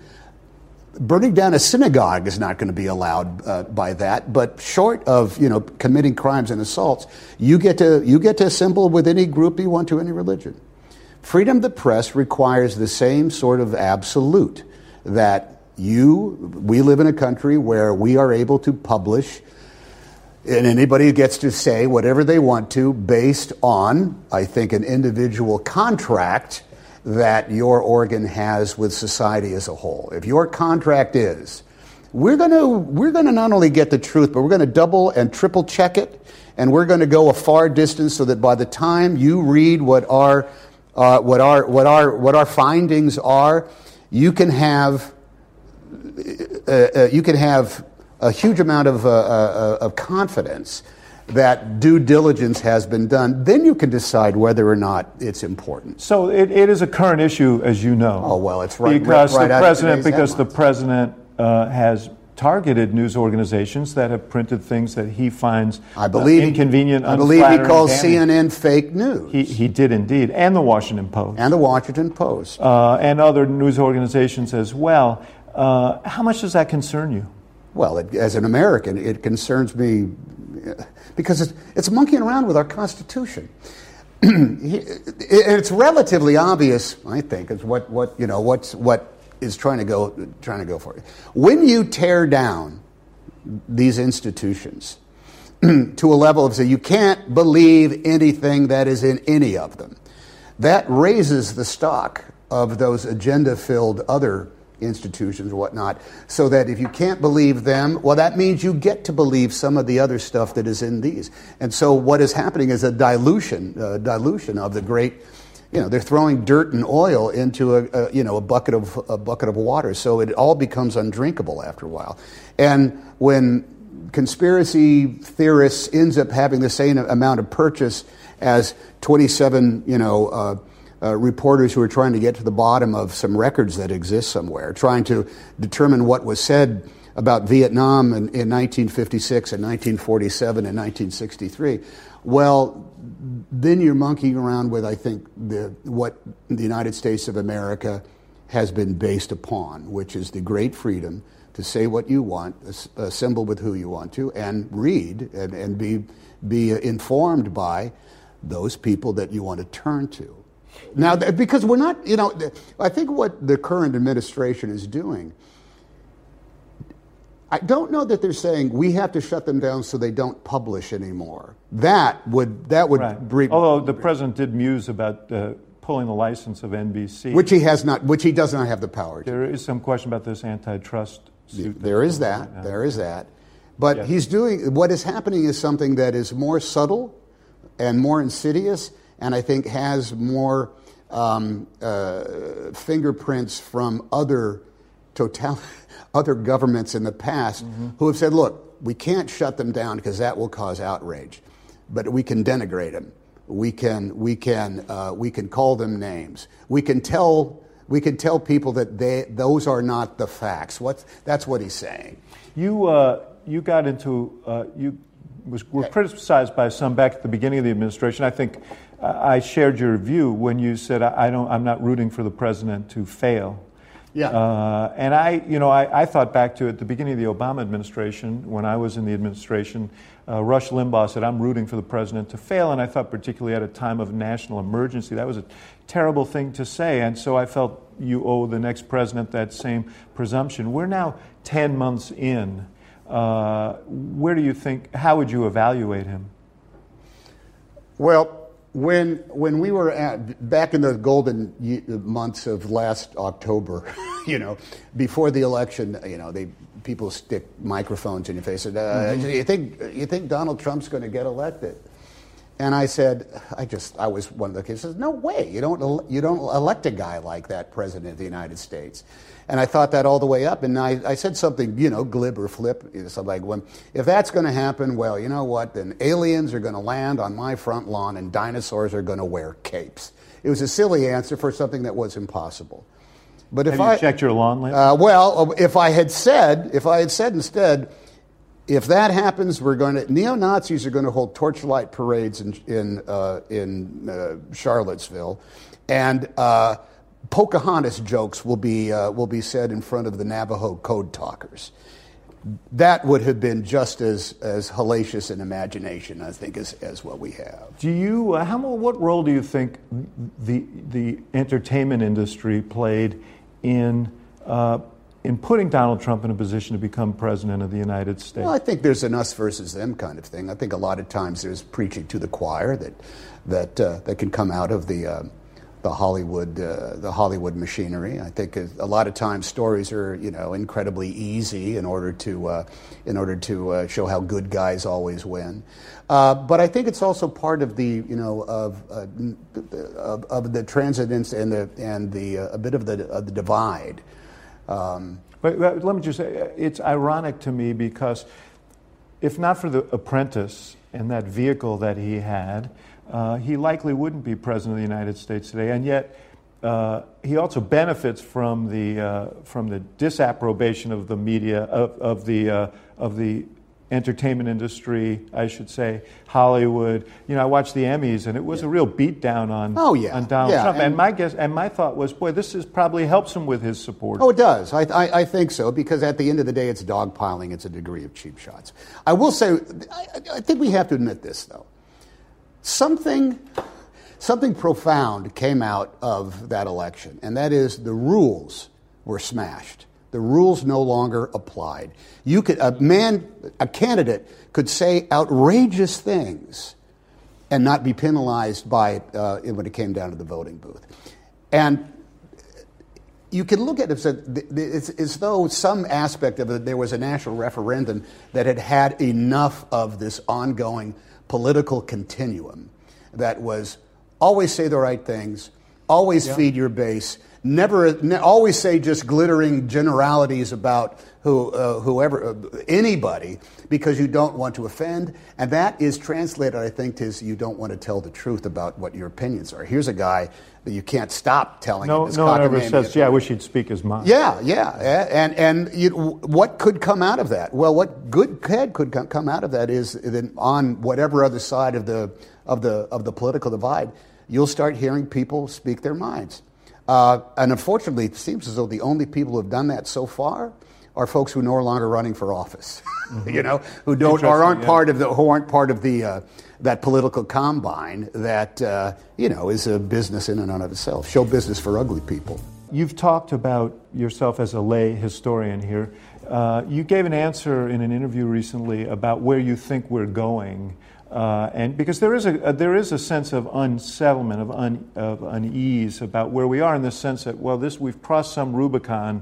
[SPEAKER 3] Burning down a synagogue is not going to be allowed uh, by that, but short of you know committing crimes and assaults, you get to you get to assemble with any group you want to, any religion. Freedom of the press requires the same sort of absolute that you we live in a country where we are able to publish and anybody gets to say whatever they want to based on, I think, an individual contract that your organ has with society as a whole. If your contract is, we're going to we're going to not only get the truth, but we're going to double and triple check it, and we're going to go a far distance so that by the time you read what our uh, what our what our what our findings are, you can have uh, uh, you can have a huge amount of, uh, uh, of confidence that due diligence has been done, then you can decide whether or not it's important.
[SPEAKER 2] So it, it is a current issue, as you know.
[SPEAKER 3] Oh well, it's right
[SPEAKER 2] because
[SPEAKER 3] right, right
[SPEAKER 2] the president because
[SPEAKER 3] headlines.
[SPEAKER 2] the president uh, has targeted news organizations that have printed things that he finds
[SPEAKER 3] I believe
[SPEAKER 2] uh, inconvenient.
[SPEAKER 3] I believe he calls. CNN fake news
[SPEAKER 2] He, he did indeed, and the Washington Post,
[SPEAKER 3] and the Washington Post.
[SPEAKER 2] uh, and other news organizations as well. Uh, how much does that concern you?
[SPEAKER 3] Well, it, as an American, it concerns me uh, because it's, it's monkeying around with our Constitution. It- it's relatively obvious, I think, is what, what you know what's what is trying to go trying to go for. When you tear down these institutions to a level of say you can't believe anything that is in any of them, that raises the stock of those agenda-filled other institutions or whatnot, so that if you can't believe them, well, that means you get to believe some of the other stuff that is in these. And so what is happening is a dilution, uh, dilution of the great. You know, they're throwing dirt and oil into a, a you know a bucket of a bucket of water, so it all becomes undrinkable after a while. And when conspiracy theorists ends up having the same amount of purchase as 27, you know, uh, uh, reporters who are trying to get to the bottom of some records that exist somewhere, trying to determine what was said about Vietnam in, in 1956 and 1947 and 1963. Well, then you're monkeying around with, I think, the, what the United States of America has been based upon, which is the great freedom to say what you want, assemble with who you want to, and read and, and be, be informed by those people that you want to turn to. Now, because we're not, you know, I think what the current administration is doing, I don't know that they're saying we have to shut them down so they don't publish anymore. That would that would
[SPEAKER 2] Right.
[SPEAKER 3] bre-
[SPEAKER 2] Although the president did muse about uh, pulling the license of NBC.
[SPEAKER 3] which he has not, which he does not have the power to.
[SPEAKER 2] there is some question about this antitrust suit.
[SPEAKER 3] There is that. There is that. But
[SPEAKER 2] Yes.
[SPEAKER 3] he's doing what is happening is something that is more subtle and more insidious, and I think has more um, uh, fingerprints from other total other governments in the past who have said, "Look, we can't shut them down because that will cause outrage, but we can denigrate them. We can we can uh, we can call them names. We can tell." We can tell people that they, those are not the facts. What, that's what he's saying.
[SPEAKER 2] You uh, you got into uh, you was were criticized by some back at the beginning of the administration. I think I shared your view when you said I, don't I'm not rooting for the president to fail.
[SPEAKER 3] Yeah.
[SPEAKER 2] Uh, and I, you know, I, I thought back to at the beginning of the Obama administration, when I was in the administration, uh, Rush Limbaugh said, I'm rooting for the president to fail. And I thought, particularly at a time of national emergency, that was a terrible thing to say. And so I felt you owe the next president that same presumption. We're now 10 months in. Uh, where do you think, how would you evaluate him?
[SPEAKER 3] Well, when when we were at back in the golden months of last October, you know, before the election, you know, they people stick microphones in your face and uh, you think you think Donald Trump's going to get elected, And I said, I just, I was one of the kids. Says, no way, you don't, you don't elect a guy like that president of the United States. And I thought that all the way up. And I, I said something, you know, glib or flip, you know, something like, well, if that's going to happen, well, you know what? Then aliens are going to land on my front lawn and dinosaurs are going to wear capes. It was a silly answer for something that was impossible.
[SPEAKER 2] But if Have I checked your lawn lately?
[SPEAKER 3] Uh, well, if I had said, if I had said instead, if that happens, we're going to neo Nazis are going to hold torchlight parades in in uh, in uh, Charlottesville, and uh, Pocahontas jokes will be uh, will be said in front of the Navajo code talkers. That would have been just as, as hellacious in imagination, I think, as, as what we have.
[SPEAKER 2] Do you, uh, how, what role do you think the, the entertainment industry played in uh, in putting Donald Trump in a position to become president of the United States?
[SPEAKER 3] Well, I think there's an us versus them kind of thing. I think a lot of times there's preaching to the choir that that uh, that can come out of the uh, the Hollywood uh, the Hollywood machinery. I think a lot of times stories are you know incredibly easy in order to uh, in order to uh, show how good guys always win. Uh, but I think it's also part of the you know of of, of, the transcendence and the and the a bit of the of the divide.
[SPEAKER 2] Um, but, but, let me just say, it's ironic to me because if not for the apprentice and that vehicle that he had, uh, he likely wouldn't be president of the United States today. And yet, uh, he also benefits from the uh, from the disapprobation of the media of, of the uh, of the entertainment industry, I should say, Hollywood. You know, I watched the Emmys, and it was yeah. a real beatdown on
[SPEAKER 3] oh, yeah.
[SPEAKER 2] on Donald
[SPEAKER 3] yeah.
[SPEAKER 2] Trump. And, and, my guess and my thought was, boy, this is probably helps him with his support.
[SPEAKER 3] Oh, it does. I, I, I, think so because at the end of the day, it's dogpiling. It's a degree of cheap shots. I will say, I, I think we have to admit this though. Something. Something profound came out of that election, and that is the rules were smashed. The rules no longer applied. You could, a man, a candidate could say outrageous things and not be penalized by uh, when it came down to the voting booth. And you can look at it as, as though some aspect of it, there was a national referendum that had had enough of this ongoing political continuum that was always say the right things, always yeah. feed your base, never, ne- always say just glittering generalities about who, uh, whoever, uh, anybody, because you don't want to offend. And that is translated, I think, to you don't want to tell the truth about what your opinions are. Here's a guy you can't stop telling.
[SPEAKER 2] No, no one ever says, "Yeah, I wish he'd speak his mind."
[SPEAKER 3] Yeah, yeah, and and you, what could come out of that? Well, what good head could come out of that is that on whatever other side of the of the of the political divide, you'll start hearing people speak their minds. Uh, and unfortunately, it seems as though the only people who have done that so far are folks who are no longer running for office. Mm-hmm. you know, who don't or aren't yeah. part of the who aren't part of the uh, that political combine that uh, you know is a business in and of itself. Show business for ugly people.
[SPEAKER 2] You've talked about yourself as a lay historian here. Uh, you gave an answer in an interview recently about where you think we're going uh, and because there is a, a, there is a sense of unsettlement of, un, of unease about where we are in the sense that well this we've crossed some Rubicon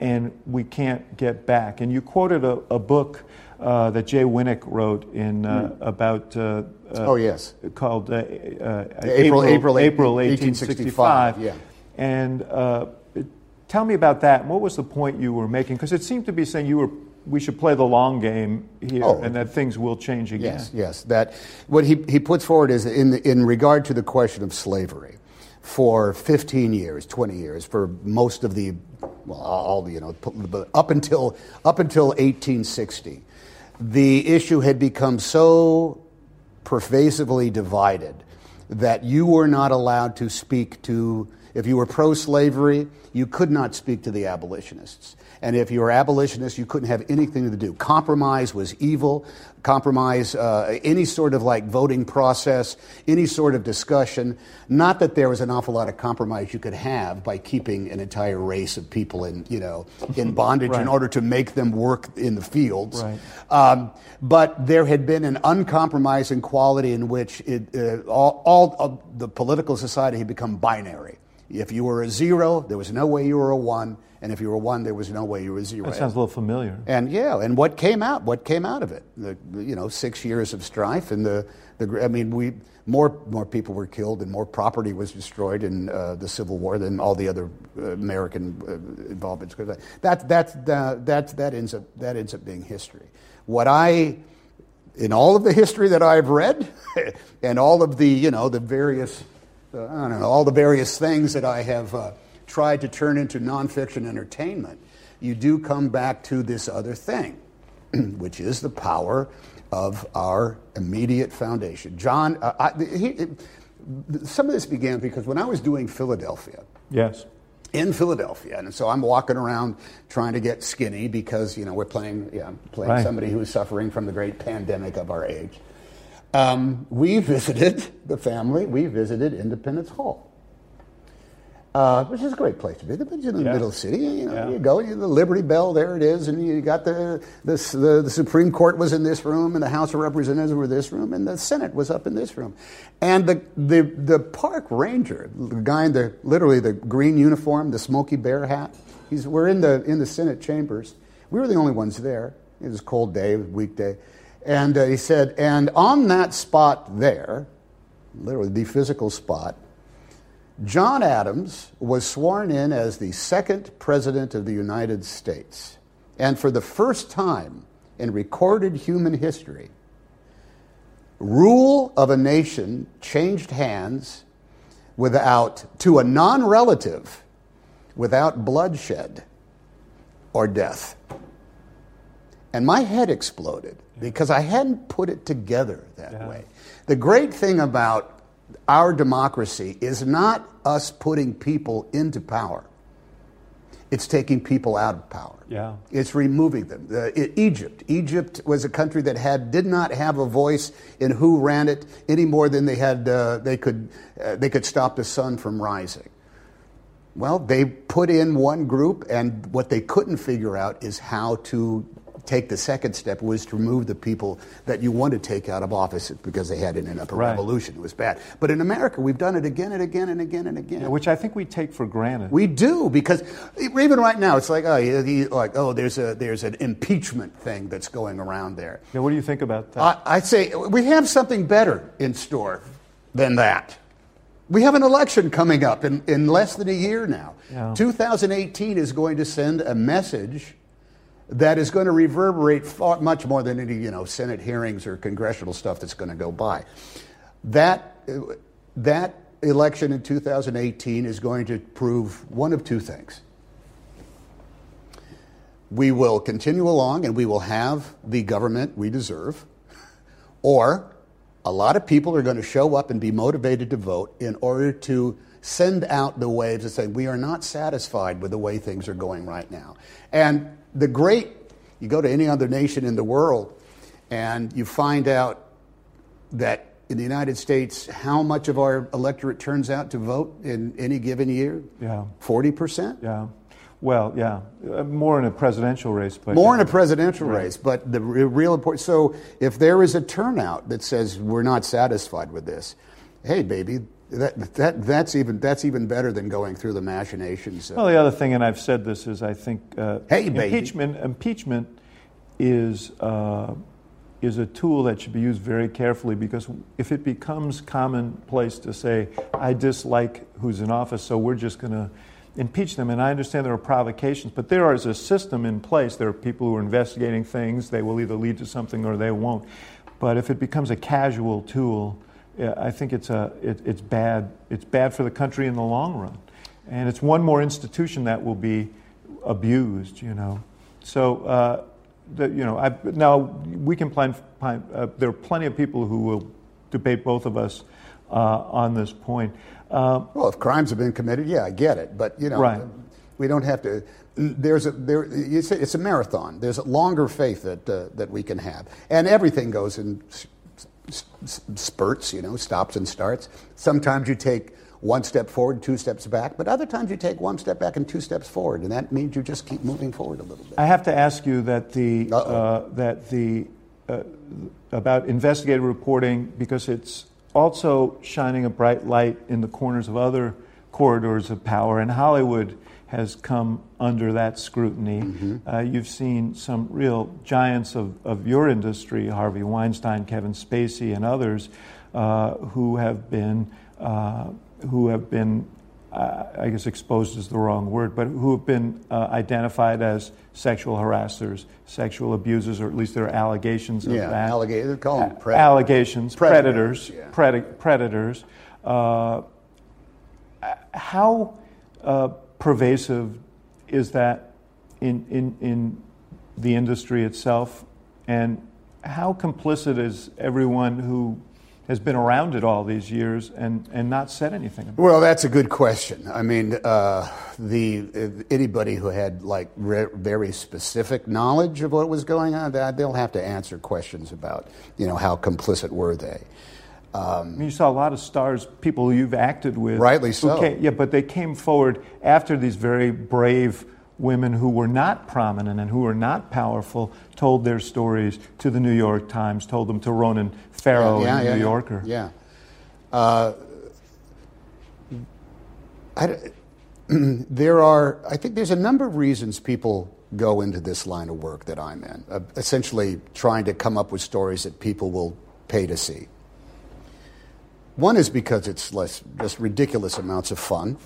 [SPEAKER 2] and we can't get back and you quoted a, a book uh, that Jay Winik wrote in uh, mm. about uh,
[SPEAKER 3] uh, Uh, oh yes
[SPEAKER 2] called uh, uh
[SPEAKER 3] April April
[SPEAKER 2] April 1865 yeah and uh, tell me about that what was the point you were making because it seemed to be saying you were we should play the long game here oh, and that things will change again.
[SPEAKER 3] Yes, yes. That what he, he puts forward is in, in regard to the question of slavery for 15 years, 20 years, for most of the, well, all, the, you know, up until, up until 1860, the issue had become so pervasively divided that you were not allowed to speak to, if you were pro slavery, you could not speak to the abolitionists. And if you were abolitionist, you couldn't have anything to do. Compromise was evil. Compromise, uh, any sort of like voting process, any sort of discussion. Not that there was an awful lot of compromise you could have by keeping an entire race of people in, you know, in bondage right. in order to make them work in the fields. Right. Um, but there had been an uncompromising quality in which it, uh, all, all of the political society had become binary If you were a zero, there was no way you were a one, and if you were a one, there was no way you were a zero.
[SPEAKER 2] That sounds a little familiar.
[SPEAKER 3] And yeah, and what came out? What came out of it? The, you know, six years of strife, and the, the I mean, we more more people were killed, and more property was destroyed in uh, the Civil War than all the other uh, American uh, involvements. That that that that that ends up that ends up being history. What I in all of the history that I've read, and all of the you know the various uh, I don't know all the various things that I have uh, tried to turn into nonfiction entertainment, you do come back to this other thing, which is the power of our immediate foundation. John, uh, I, he, some of this began because when I was doing Philadelphia.
[SPEAKER 2] Yes.
[SPEAKER 3] In Philadelphia, and so I'm walking around trying to get skinny because you know we're playing, yeah, playing right. somebody who is suffering from the great pandemic of our age. Um, we visited the family. We visited Independence Hall, uh, which is a great place to be. It's in the yeah. middle city. You know, yeah. you go, you, the Liberty Bell, there it is, and you got the, this, the the Supreme Court was in this room, and the House of Representatives were this room, and the Senate was up in this room, and the the the park ranger, the guy in the literally the green uniform, the Smokey Bear hat. He's we're in the in the Senate chambers. We were the only ones there. It was a cold day, it was a weekday, and uh, he said, and on that spot there, literally the physical spot John Adams was sworn in as the second president of the United States. And for the first time in recorded human history, rule of a nation changed hands without to a non-relative without bloodshed or death. And my head exploded because I hadn't put it together that yeah. way. The great thing about our democracy is not us putting people into power. It's taking people out of power.
[SPEAKER 2] Yeah.
[SPEAKER 3] It's removing them. Uh, Egypt. Egypt was a country that had did not have a voice in who ran it any more than they had. Uh, they could uh, they could stop the sun from rising. Well, they put in one group, and what they couldn't figure out is how to take the second step was to remove the people that you want to take out of office because they had ended up a right. revolution. It was bad. But in America, we've done it again and again and again and again.
[SPEAKER 2] Yeah, which I think we take for granted.
[SPEAKER 3] We do because even right now, it's like oh, he, like oh, there's a there's an impeachment thing that's going around there.
[SPEAKER 2] Yeah, what do you think about that?
[SPEAKER 3] I, I'd say we have something better in store than that. We have an election coming up in, in less than a year now. Yeah. 2018 is going to send a message that is going to reverberate far, much more than any you know Senate hearings or congressional stuff that's going to go by. That that election in 2018 is going to prove one of two things. We will continue along and we will have the government we deserve, or a lot of people are going to show up and be motivated to vote in order to send out the waves and say, we are not satisfied with the way things are going right now. And the great, you go to any other nation in the world and you find out that in the United States, how much of our electorate turns out to vote in any given year?
[SPEAKER 2] Yeah.
[SPEAKER 3] 40%?
[SPEAKER 2] Yeah. Well, yeah, uh, more in a presidential race,
[SPEAKER 3] but more in a presidential right. race. But the real important. So, if there is a turnout that says we're not satisfied with this, hey, baby, that, that, that's, even, that's even better than going through the machinations.
[SPEAKER 2] Well, the other thing, and I've said this, is I think uh,
[SPEAKER 3] hey,
[SPEAKER 2] impeachment, impeachment is, uh, is a tool that should be used very carefully because if it becomes commonplace to say, I dislike who's in office, so we're just going to impeach them. And I understand there are provocations, but there is a system in place. There are people who are investigating things. They will either lead to something or they won't. But if it becomes a casual tool, I think it's, a, it, it's, bad. it's bad for the country in the long run. And it's one more institution that will be abused, you know. So, uh, the, you know, I, now we can plan, uh, there are plenty of people who will debate both of us uh, on this point.
[SPEAKER 3] Uh, well, if crimes have been committed, yeah, I get it. But, you know,
[SPEAKER 2] right.
[SPEAKER 3] we don't have to. There's a, there, it's a, it's a marathon. There's a longer faith that, uh, that we can have. And everything goes in spurts, you know, stops and starts. Sometimes you take one step forward, two steps back, but other times you take one step back and two steps forward, and that means you just keep moving forward a little bit.
[SPEAKER 2] I have to ask you that the uh, that the uh, about investigative reporting because it's also shining a bright light in the corners of other corridors of power, in Hollywood has come under that scrutiny. Mm-hmm. Uh, you've seen some real giants of, of your industry, Harvey Weinstein, Kevin Spacey, and others, uh, who have been uh, who have been, uh, I guess, exposed is the wrong word, but who have been uh, identified as sexual harassers, sexual abusers, or at least there are allegations of
[SPEAKER 3] yeah,
[SPEAKER 2] that.
[SPEAKER 3] Allega- call them
[SPEAKER 2] predators. Allegations, predators,
[SPEAKER 3] predators.
[SPEAKER 2] Yeah. predators. Uh, how pervasive is that in, in, in the industry itself? And how complicit is everyone who has been around it all these years and, and not said anything about
[SPEAKER 3] Well, that's a good question. I mean, uh, the anybody who had like re- very specific knowledge of what was going on, they'll have to answer questions about, you know, how complicit were they.
[SPEAKER 2] Um, you saw a lot of stars, people you've acted with.
[SPEAKER 3] Rightly so.
[SPEAKER 2] Came, yeah, but they came forward after these very brave women who were not prominent and who were not powerful told their stories to the New York Times, told them to Ronan Farrow
[SPEAKER 3] yeah, yeah,
[SPEAKER 2] in the
[SPEAKER 3] yeah,
[SPEAKER 2] New Yorker.
[SPEAKER 3] Yeah. Uh, I, there are, I think there's a number of reasons people go into this line of work that I'm in, uh, essentially trying to come up with stories that people will pay to see. One is because it's less, just ridiculous amounts of fun.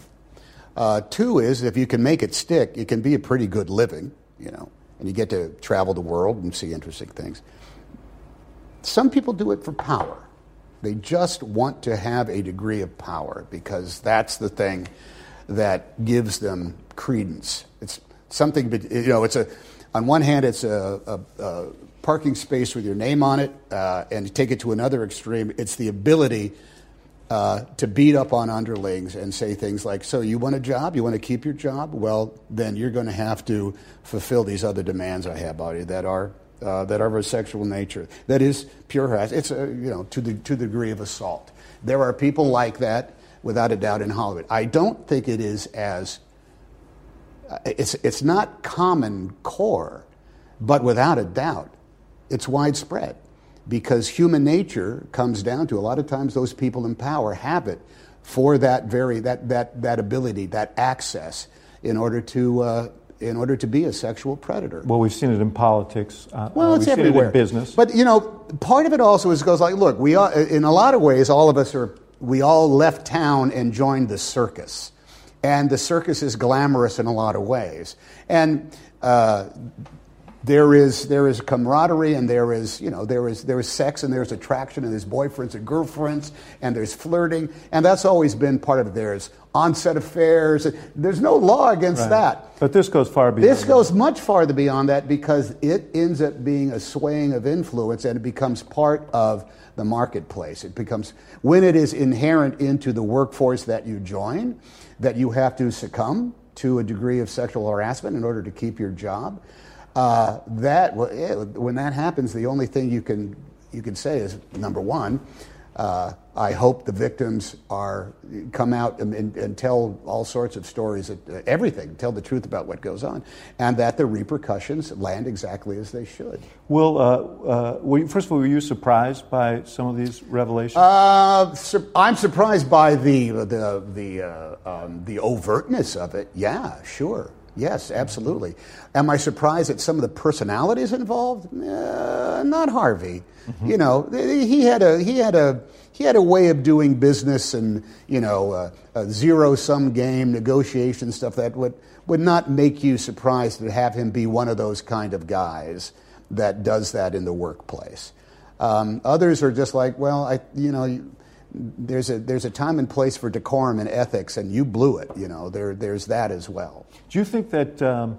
[SPEAKER 3] Uh, two is if you can make it stick, it can be a pretty good living, you know, and you get to travel the world and see interesting things. Some people do it for power. They just want to have a degree of power because that's the thing that gives them credence. It's something, you know, it's a, on one hand, it's a, a, a parking space with your name on it, uh, and to take it to another extreme, it's the ability uh, to beat up on underlings and say things like, So you want a job? You want to keep your job? Well, then you're going to have to fulfill these other demands I have on you that are. Uh, that are of a sexual nature. That is pure harassment. It's a, you know to the to the degree of assault. There are people like that, without a doubt, in Hollywood. I don't think it is as uh, it's it's not common core, but without a doubt, it's widespread because human nature comes down to a lot of times those people in power have it for that very that that that ability that access in order to uh, in order to be a sexual predator.
[SPEAKER 2] Well, we've seen it in politics.
[SPEAKER 3] Uh, well, it's
[SPEAKER 2] we've
[SPEAKER 3] everywhere.
[SPEAKER 2] It in business.
[SPEAKER 3] But you know, part of it also is goes like, look, we are, in a lot of ways, all of us are. We all left town and joined the circus, and the circus is glamorous in a lot of ways. And uh, there is there is camaraderie and there is you know there is there is sex and there's attraction and there's boyfriends and girlfriends and there's flirting and that's always been part of it. There's onset affairs. There's no law against
[SPEAKER 2] right.
[SPEAKER 3] that.
[SPEAKER 2] But this goes far beyond.
[SPEAKER 3] This goes much farther beyond that because it ends up being a swaying of influence and it becomes part of the marketplace. It becomes when it is inherent into the workforce that you join that you have to succumb to a degree of sexual harassment in order to keep your job. Uh, that when that happens, the only thing you can you can say is number one. Uh, I hope the victims are come out and, and, and tell all sorts of stories, uh, everything, tell the truth about what goes on, and that the repercussions land exactly as they should.
[SPEAKER 2] Well, uh, uh you, first of all, were you surprised by some of these revelations?
[SPEAKER 3] Uh, sur- I'm surprised by the the the uh, um, the overtness of it. Yeah, sure. Yes, absolutely. Am I surprised at some of the personalities involved? Uh, not Harvey. Mm-hmm. You know, he had a he had a he had a way of doing business and you know uh, a zero sum game negotiation stuff that would would not make you surprised to have him be one of those kind of guys that does that in the workplace. Um, others are just like, well, I you know there's a there's a time and place for decorum and ethics, and you blew it. You know, there there's that as well.
[SPEAKER 2] Do you think that um,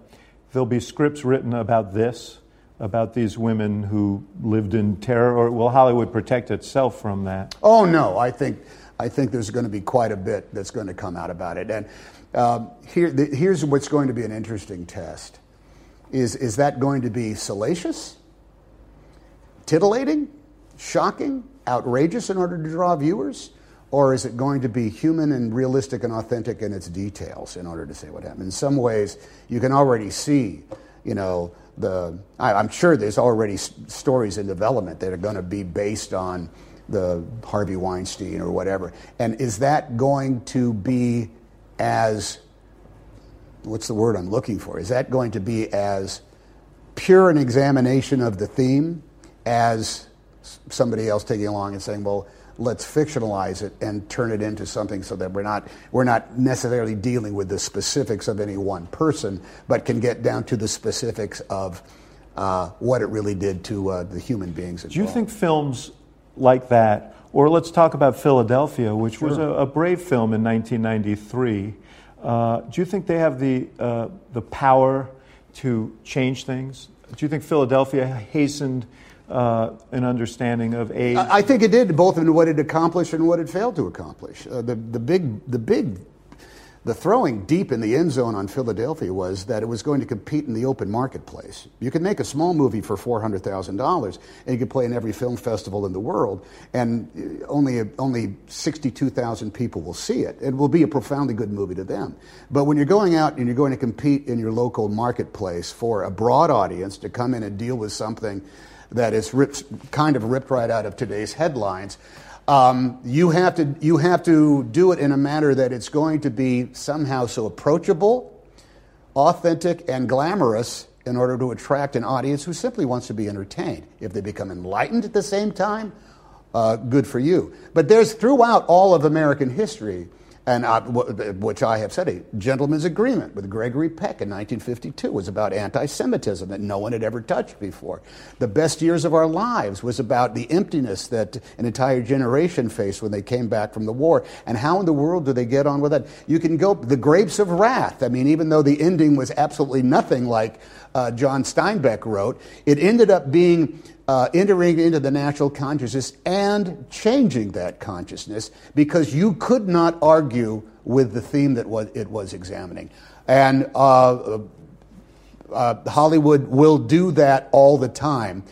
[SPEAKER 2] there'll be scripts written about this, about these women who lived in terror, or will Hollywood protect itself from that?
[SPEAKER 3] Oh no, I think I think there's going to be quite a bit that's going to come out about it. And um, here the, here's what's going to be an interesting test: is is that going to be salacious, titillating, shocking? Outrageous in order to draw viewers? Or is it going to be human and realistic and authentic in its details in order to say what happened? In some ways, you can already see, you know, the, I, am sure there's already s- stories in development that are going to be based on the Harvey Weinstein or whatever. And is that going to be as what's the word I'm looking for? Is that going to be as pure an examination of the theme as somebody else taking along and saying, well, let's fictionalize it and turn it into something so that we're not we're not necessarily dealing with the specifics of any one person, but can get down to the specifics of uh, what it really did to uh, the human beings.
[SPEAKER 4] Do you think films like that, or let's talk about Philadelphia, which sure. was a, a, brave film in 1993? Uh, do you think they have the uh, the power to change things? Do you think Philadelphia hastened? Uh, an understanding of AIDS?
[SPEAKER 3] I think it did, both in what it accomplished and what it failed to accomplish. Uh, the, the big, the big, the throwing deep in the end zone on Philadelphia was that it was going to compete in the open marketplace. You could make a small movie for four hundred thousand dollars, and you could play in every film festival in the world, and only only sixty-two thousand people will see it. It will be a profoundly good movie to them. But when you're going out and you're going to compete in your local marketplace for a broad audience to come in and deal with something that is ripped, kind of ripped right out of today's headlines. Um, you, have to, you have to do it in a manner that it's going to be somehow so approachable, authentic, and glamorous in order to attract an audience who simply wants to be entertained. If they become enlightened at the same time, uh, good for you. But there's throughout all of American history and which I have said a gentleman's agreement with Gregory Peck in 1952 was about anti-Semitism that no one had ever touched before. The best years of our lives was about the emptiness that an entire generation faced when they came back from the war, and how in the world do they get on with that? You can go the Grapes of Wrath. I mean, even though the ending was absolutely nothing like uh, John Steinbeck wrote, it ended up being uh, entering into the natural consciousness and changing that consciousness because you could not argue with the theme that was, it was examining. And uh, uh, Hollywood will do that all the time.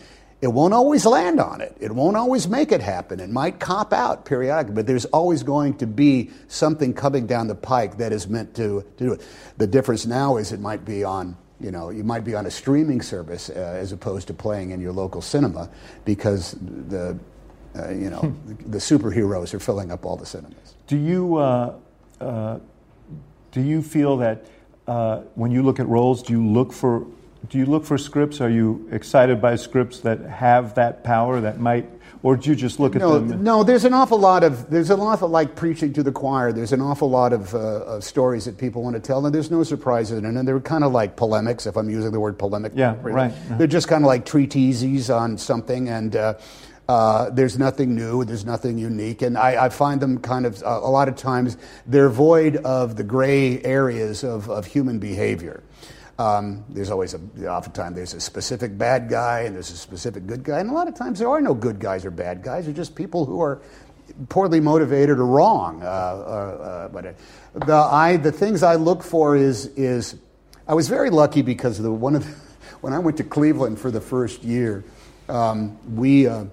[SPEAKER 3] It won't always land on it. It won't always make it happen. It might cop out periodically, but there's always going to be something coming down the pike that is meant to, to do it. The difference now is it might be on you know, you might be on a streaming service uh, as opposed to playing in your local cinema because the, uh, you know, the, the, superheroes are filling up all the cinemas.
[SPEAKER 4] Do you, uh, uh do you feel that uh, when you look at roles, do you look for, do you look for scripts? Are you excited by scripts that have that power that might or do you just look at
[SPEAKER 3] no,
[SPEAKER 4] them?
[SPEAKER 3] No, there's an awful lot of there's an awful like preaching to the choir. There's an awful lot of, uh, of stories that people want to tell, and there's no surprises in it. And they're kind of like polemics, if I'm using the word polemic.
[SPEAKER 4] Yeah, right. Uh-huh.
[SPEAKER 3] They're just kind of like treatises on something, and uh, uh, there's nothing new, there's nothing unique, and I, I find them kind of uh, a lot of times they're void of the gray areas of, of human behavior. Um, there's always a, oftentimes there's a specific bad guy and there's a specific good guy, and a lot of times there are no good guys or bad guys. They're just people who are poorly motivated or wrong. Uh, uh, uh, but uh, the I the things I look for is is I was very lucky because the one of the, when I went to Cleveland for the first year, um, we uh,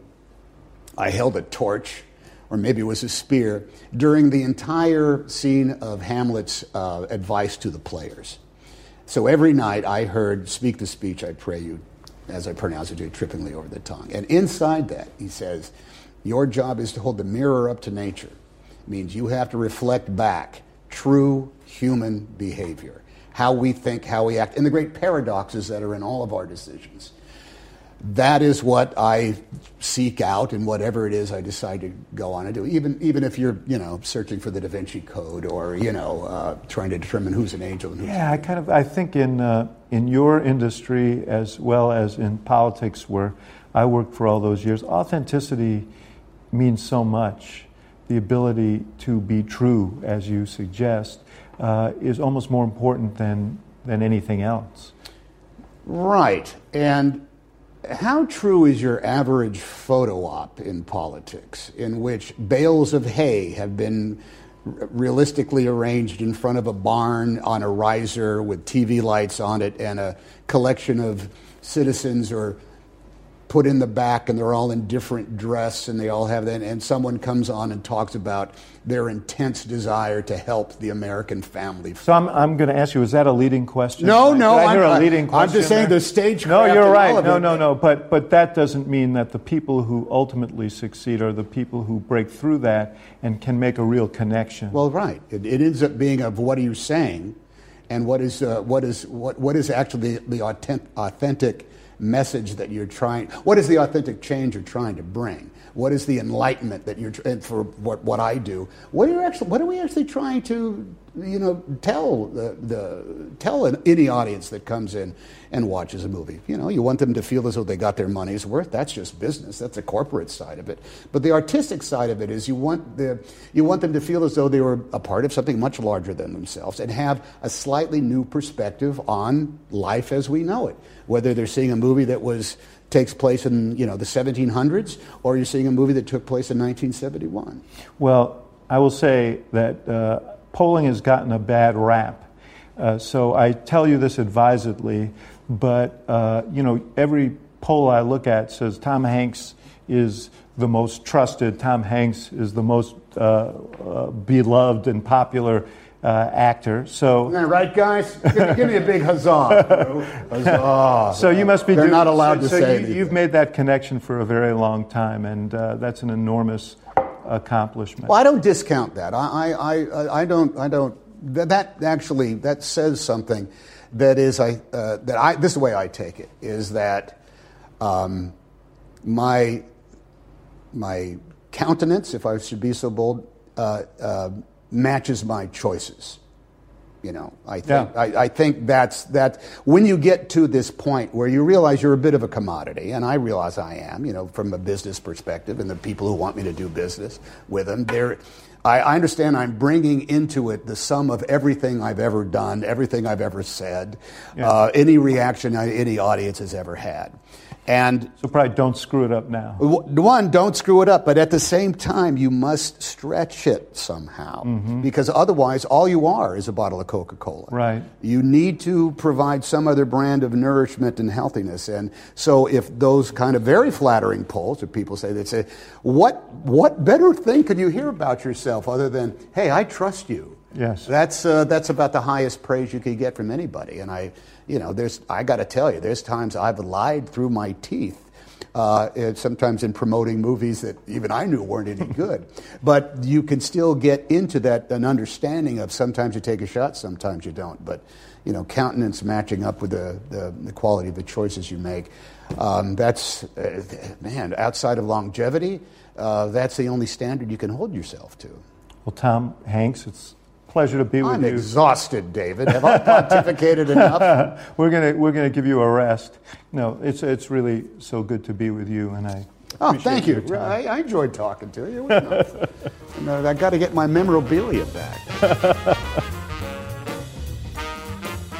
[SPEAKER 3] I held a torch. Or maybe it was a spear during the entire scene of Hamlet's uh, advice to the players. So every night I heard, Speak the speech, I pray you, as I pronounce it, trippingly over the tongue. And inside that, he says, Your job is to hold the mirror up to nature. It means you have to reflect back true human behavior, how we think, how we act, and the great paradoxes that are in all of our decisions that is what I seek out in whatever it is I decide to go on and do. Even even if you're you know searching for the Da Vinci Code or you know uh, trying to determine who's an angel and who's
[SPEAKER 4] yeah, I kind of I think in uh, in your industry as well as in politics where I worked for all those years, authenticity means so much. The ability to be true, as you suggest, uh, is almost more important than than anything else.
[SPEAKER 3] Right, and how true is your average photo op in politics, in which bales of hay have been realistically arranged in front of a barn on a riser with TV lights on it and a collection of citizens or put in the back and they're all in different dress and they all have that and someone comes on and talks about their intense desire to help the American family.
[SPEAKER 2] So I'm, I'm going to ask you, is that a leading question?
[SPEAKER 3] No, no,
[SPEAKER 2] Did I hear
[SPEAKER 3] I'm,
[SPEAKER 2] a leading question.
[SPEAKER 3] I'm just saying the stage.
[SPEAKER 2] No, you're right. No, no, no. But but that doesn't mean that the people who ultimately succeed are the people who break through that and can make a real connection.
[SPEAKER 3] Well, right. It, it ends up being of what are you saying, and what is uh, what is what what is actually the, the authentic, authentic message that you're trying. What is the authentic change you're trying to bring? What is the enlightenment that you're and for what, what I do? What are actually? What are we actually trying to you know tell the, the tell an, any audience that comes in and watches a movie? You know, you want them to feel as though they got their money's worth. That's just business. That's the corporate side of it. But the artistic side of it is you want the you want them to feel as though they were a part of something much larger than themselves and have a slightly new perspective on life as we know it. Whether they're seeing a movie that was takes place in you know the 1700s, or you're seeing a movie that took place in 1971.
[SPEAKER 2] Well, I will say that uh, polling has gotten a bad rap. Uh, so I tell you this advisedly, but uh, you know every poll I look at says Tom Hanks is the most trusted. Tom Hanks is the most uh, uh, beloved and popular uh, actor. So,
[SPEAKER 3] right, guys? give, give me a big huzzah! huzzah!
[SPEAKER 2] so you must be.
[SPEAKER 3] They're
[SPEAKER 2] doing-
[SPEAKER 3] not allowed
[SPEAKER 2] so,
[SPEAKER 3] to
[SPEAKER 2] so
[SPEAKER 3] say
[SPEAKER 2] you,
[SPEAKER 3] anything.
[SPEAKER 2] You've made that connection for a very long time, and uh, that's an enormous accomplishment.
[SPEAKER 3] Well, I don't discount that. I, I, I, I don't. I don't. That, that actually that says something. That is, I uh, that I. This is the way I take it is that um, my my countenance, if I should be so bold, uh, uh, matches my choices. You know, I think
[SPEAKER 2] Yeah.
[SPEAKER 3] I, I think that's that. When you get to this point where you realize you're a bit of a commodity, and I realize I am, you know, from a business perspective, and the people who want me to do business with them, they're. I, I understand I'm bringing into it the sum of everything I've ever done, everything I've ever said, uh, any reaction I- any audience has ever had, and
[SPEAKER 2] so probably don't screw it up now.
[SPEAKER 3] One, don't screw it up, but at the same time, you must stretch it somehow. Because otherwise, all you are is a bottle of Coca Cola.
[SPEAKER 2] Right.
[SPEAKER 3] You need to provide some other brand of nourishment and healthiness. And so, if those kind of very flattering polls, or people say, they say, what, what better thing could you hear about yourself other than, hey, I trust you?
[SPEAKER 2] Yes.
[SPEAKER 3] That's, uh, that's about the highest praise you could get from anybody. And I, you know, there's, I got to tell you, there's times I've lied through my teeth. Uh, sometimes in promoting movies that even I knew weren't any good. but you can still get into that, an understanding of sometimes you take a shot, sometimes you don't. But, you know, countenance matching up with the, the, the quality of the choices you make. Um, that's, uh, man, outside of longevity, uh, that's the only standard you can hold yourself to.
[SPEAKER 2] Well, Tom Hanks, it's pleasure to be with
[SPEAKER 3] I'm
[SPEAKER 2] you.
[SPEAKER 3] exhausted, David. Have I pontificated enough?
[SPEAKER 2] we're gonna we're gonna give you a rest. No, it's it's really so good to be with you, and I.
[SPEAKER 3] Oh, thank you. I, I enjoyed talking to you. You know, And, uh, I got to get my memorabilia back.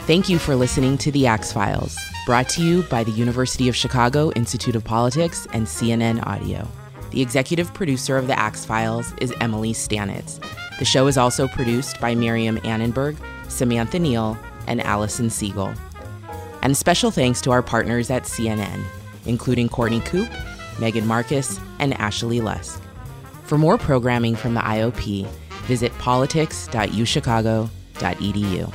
[SPEAKER 1] Thank you for listening to The Axe Files, brought to you by the University of Chicago Institute of Politics and CNN Audio. The executive producer of The Axe Files is Emily Stanitz. The show is also produced by Miriam Annenberg, Samantha Neal, and Allison Siegel. And special thanks to our partners at CNN, including Courtney Coupe, Megan Marcus, and Ashley Lusk. For more programming from the IOP, visit politics.uchicago.edu.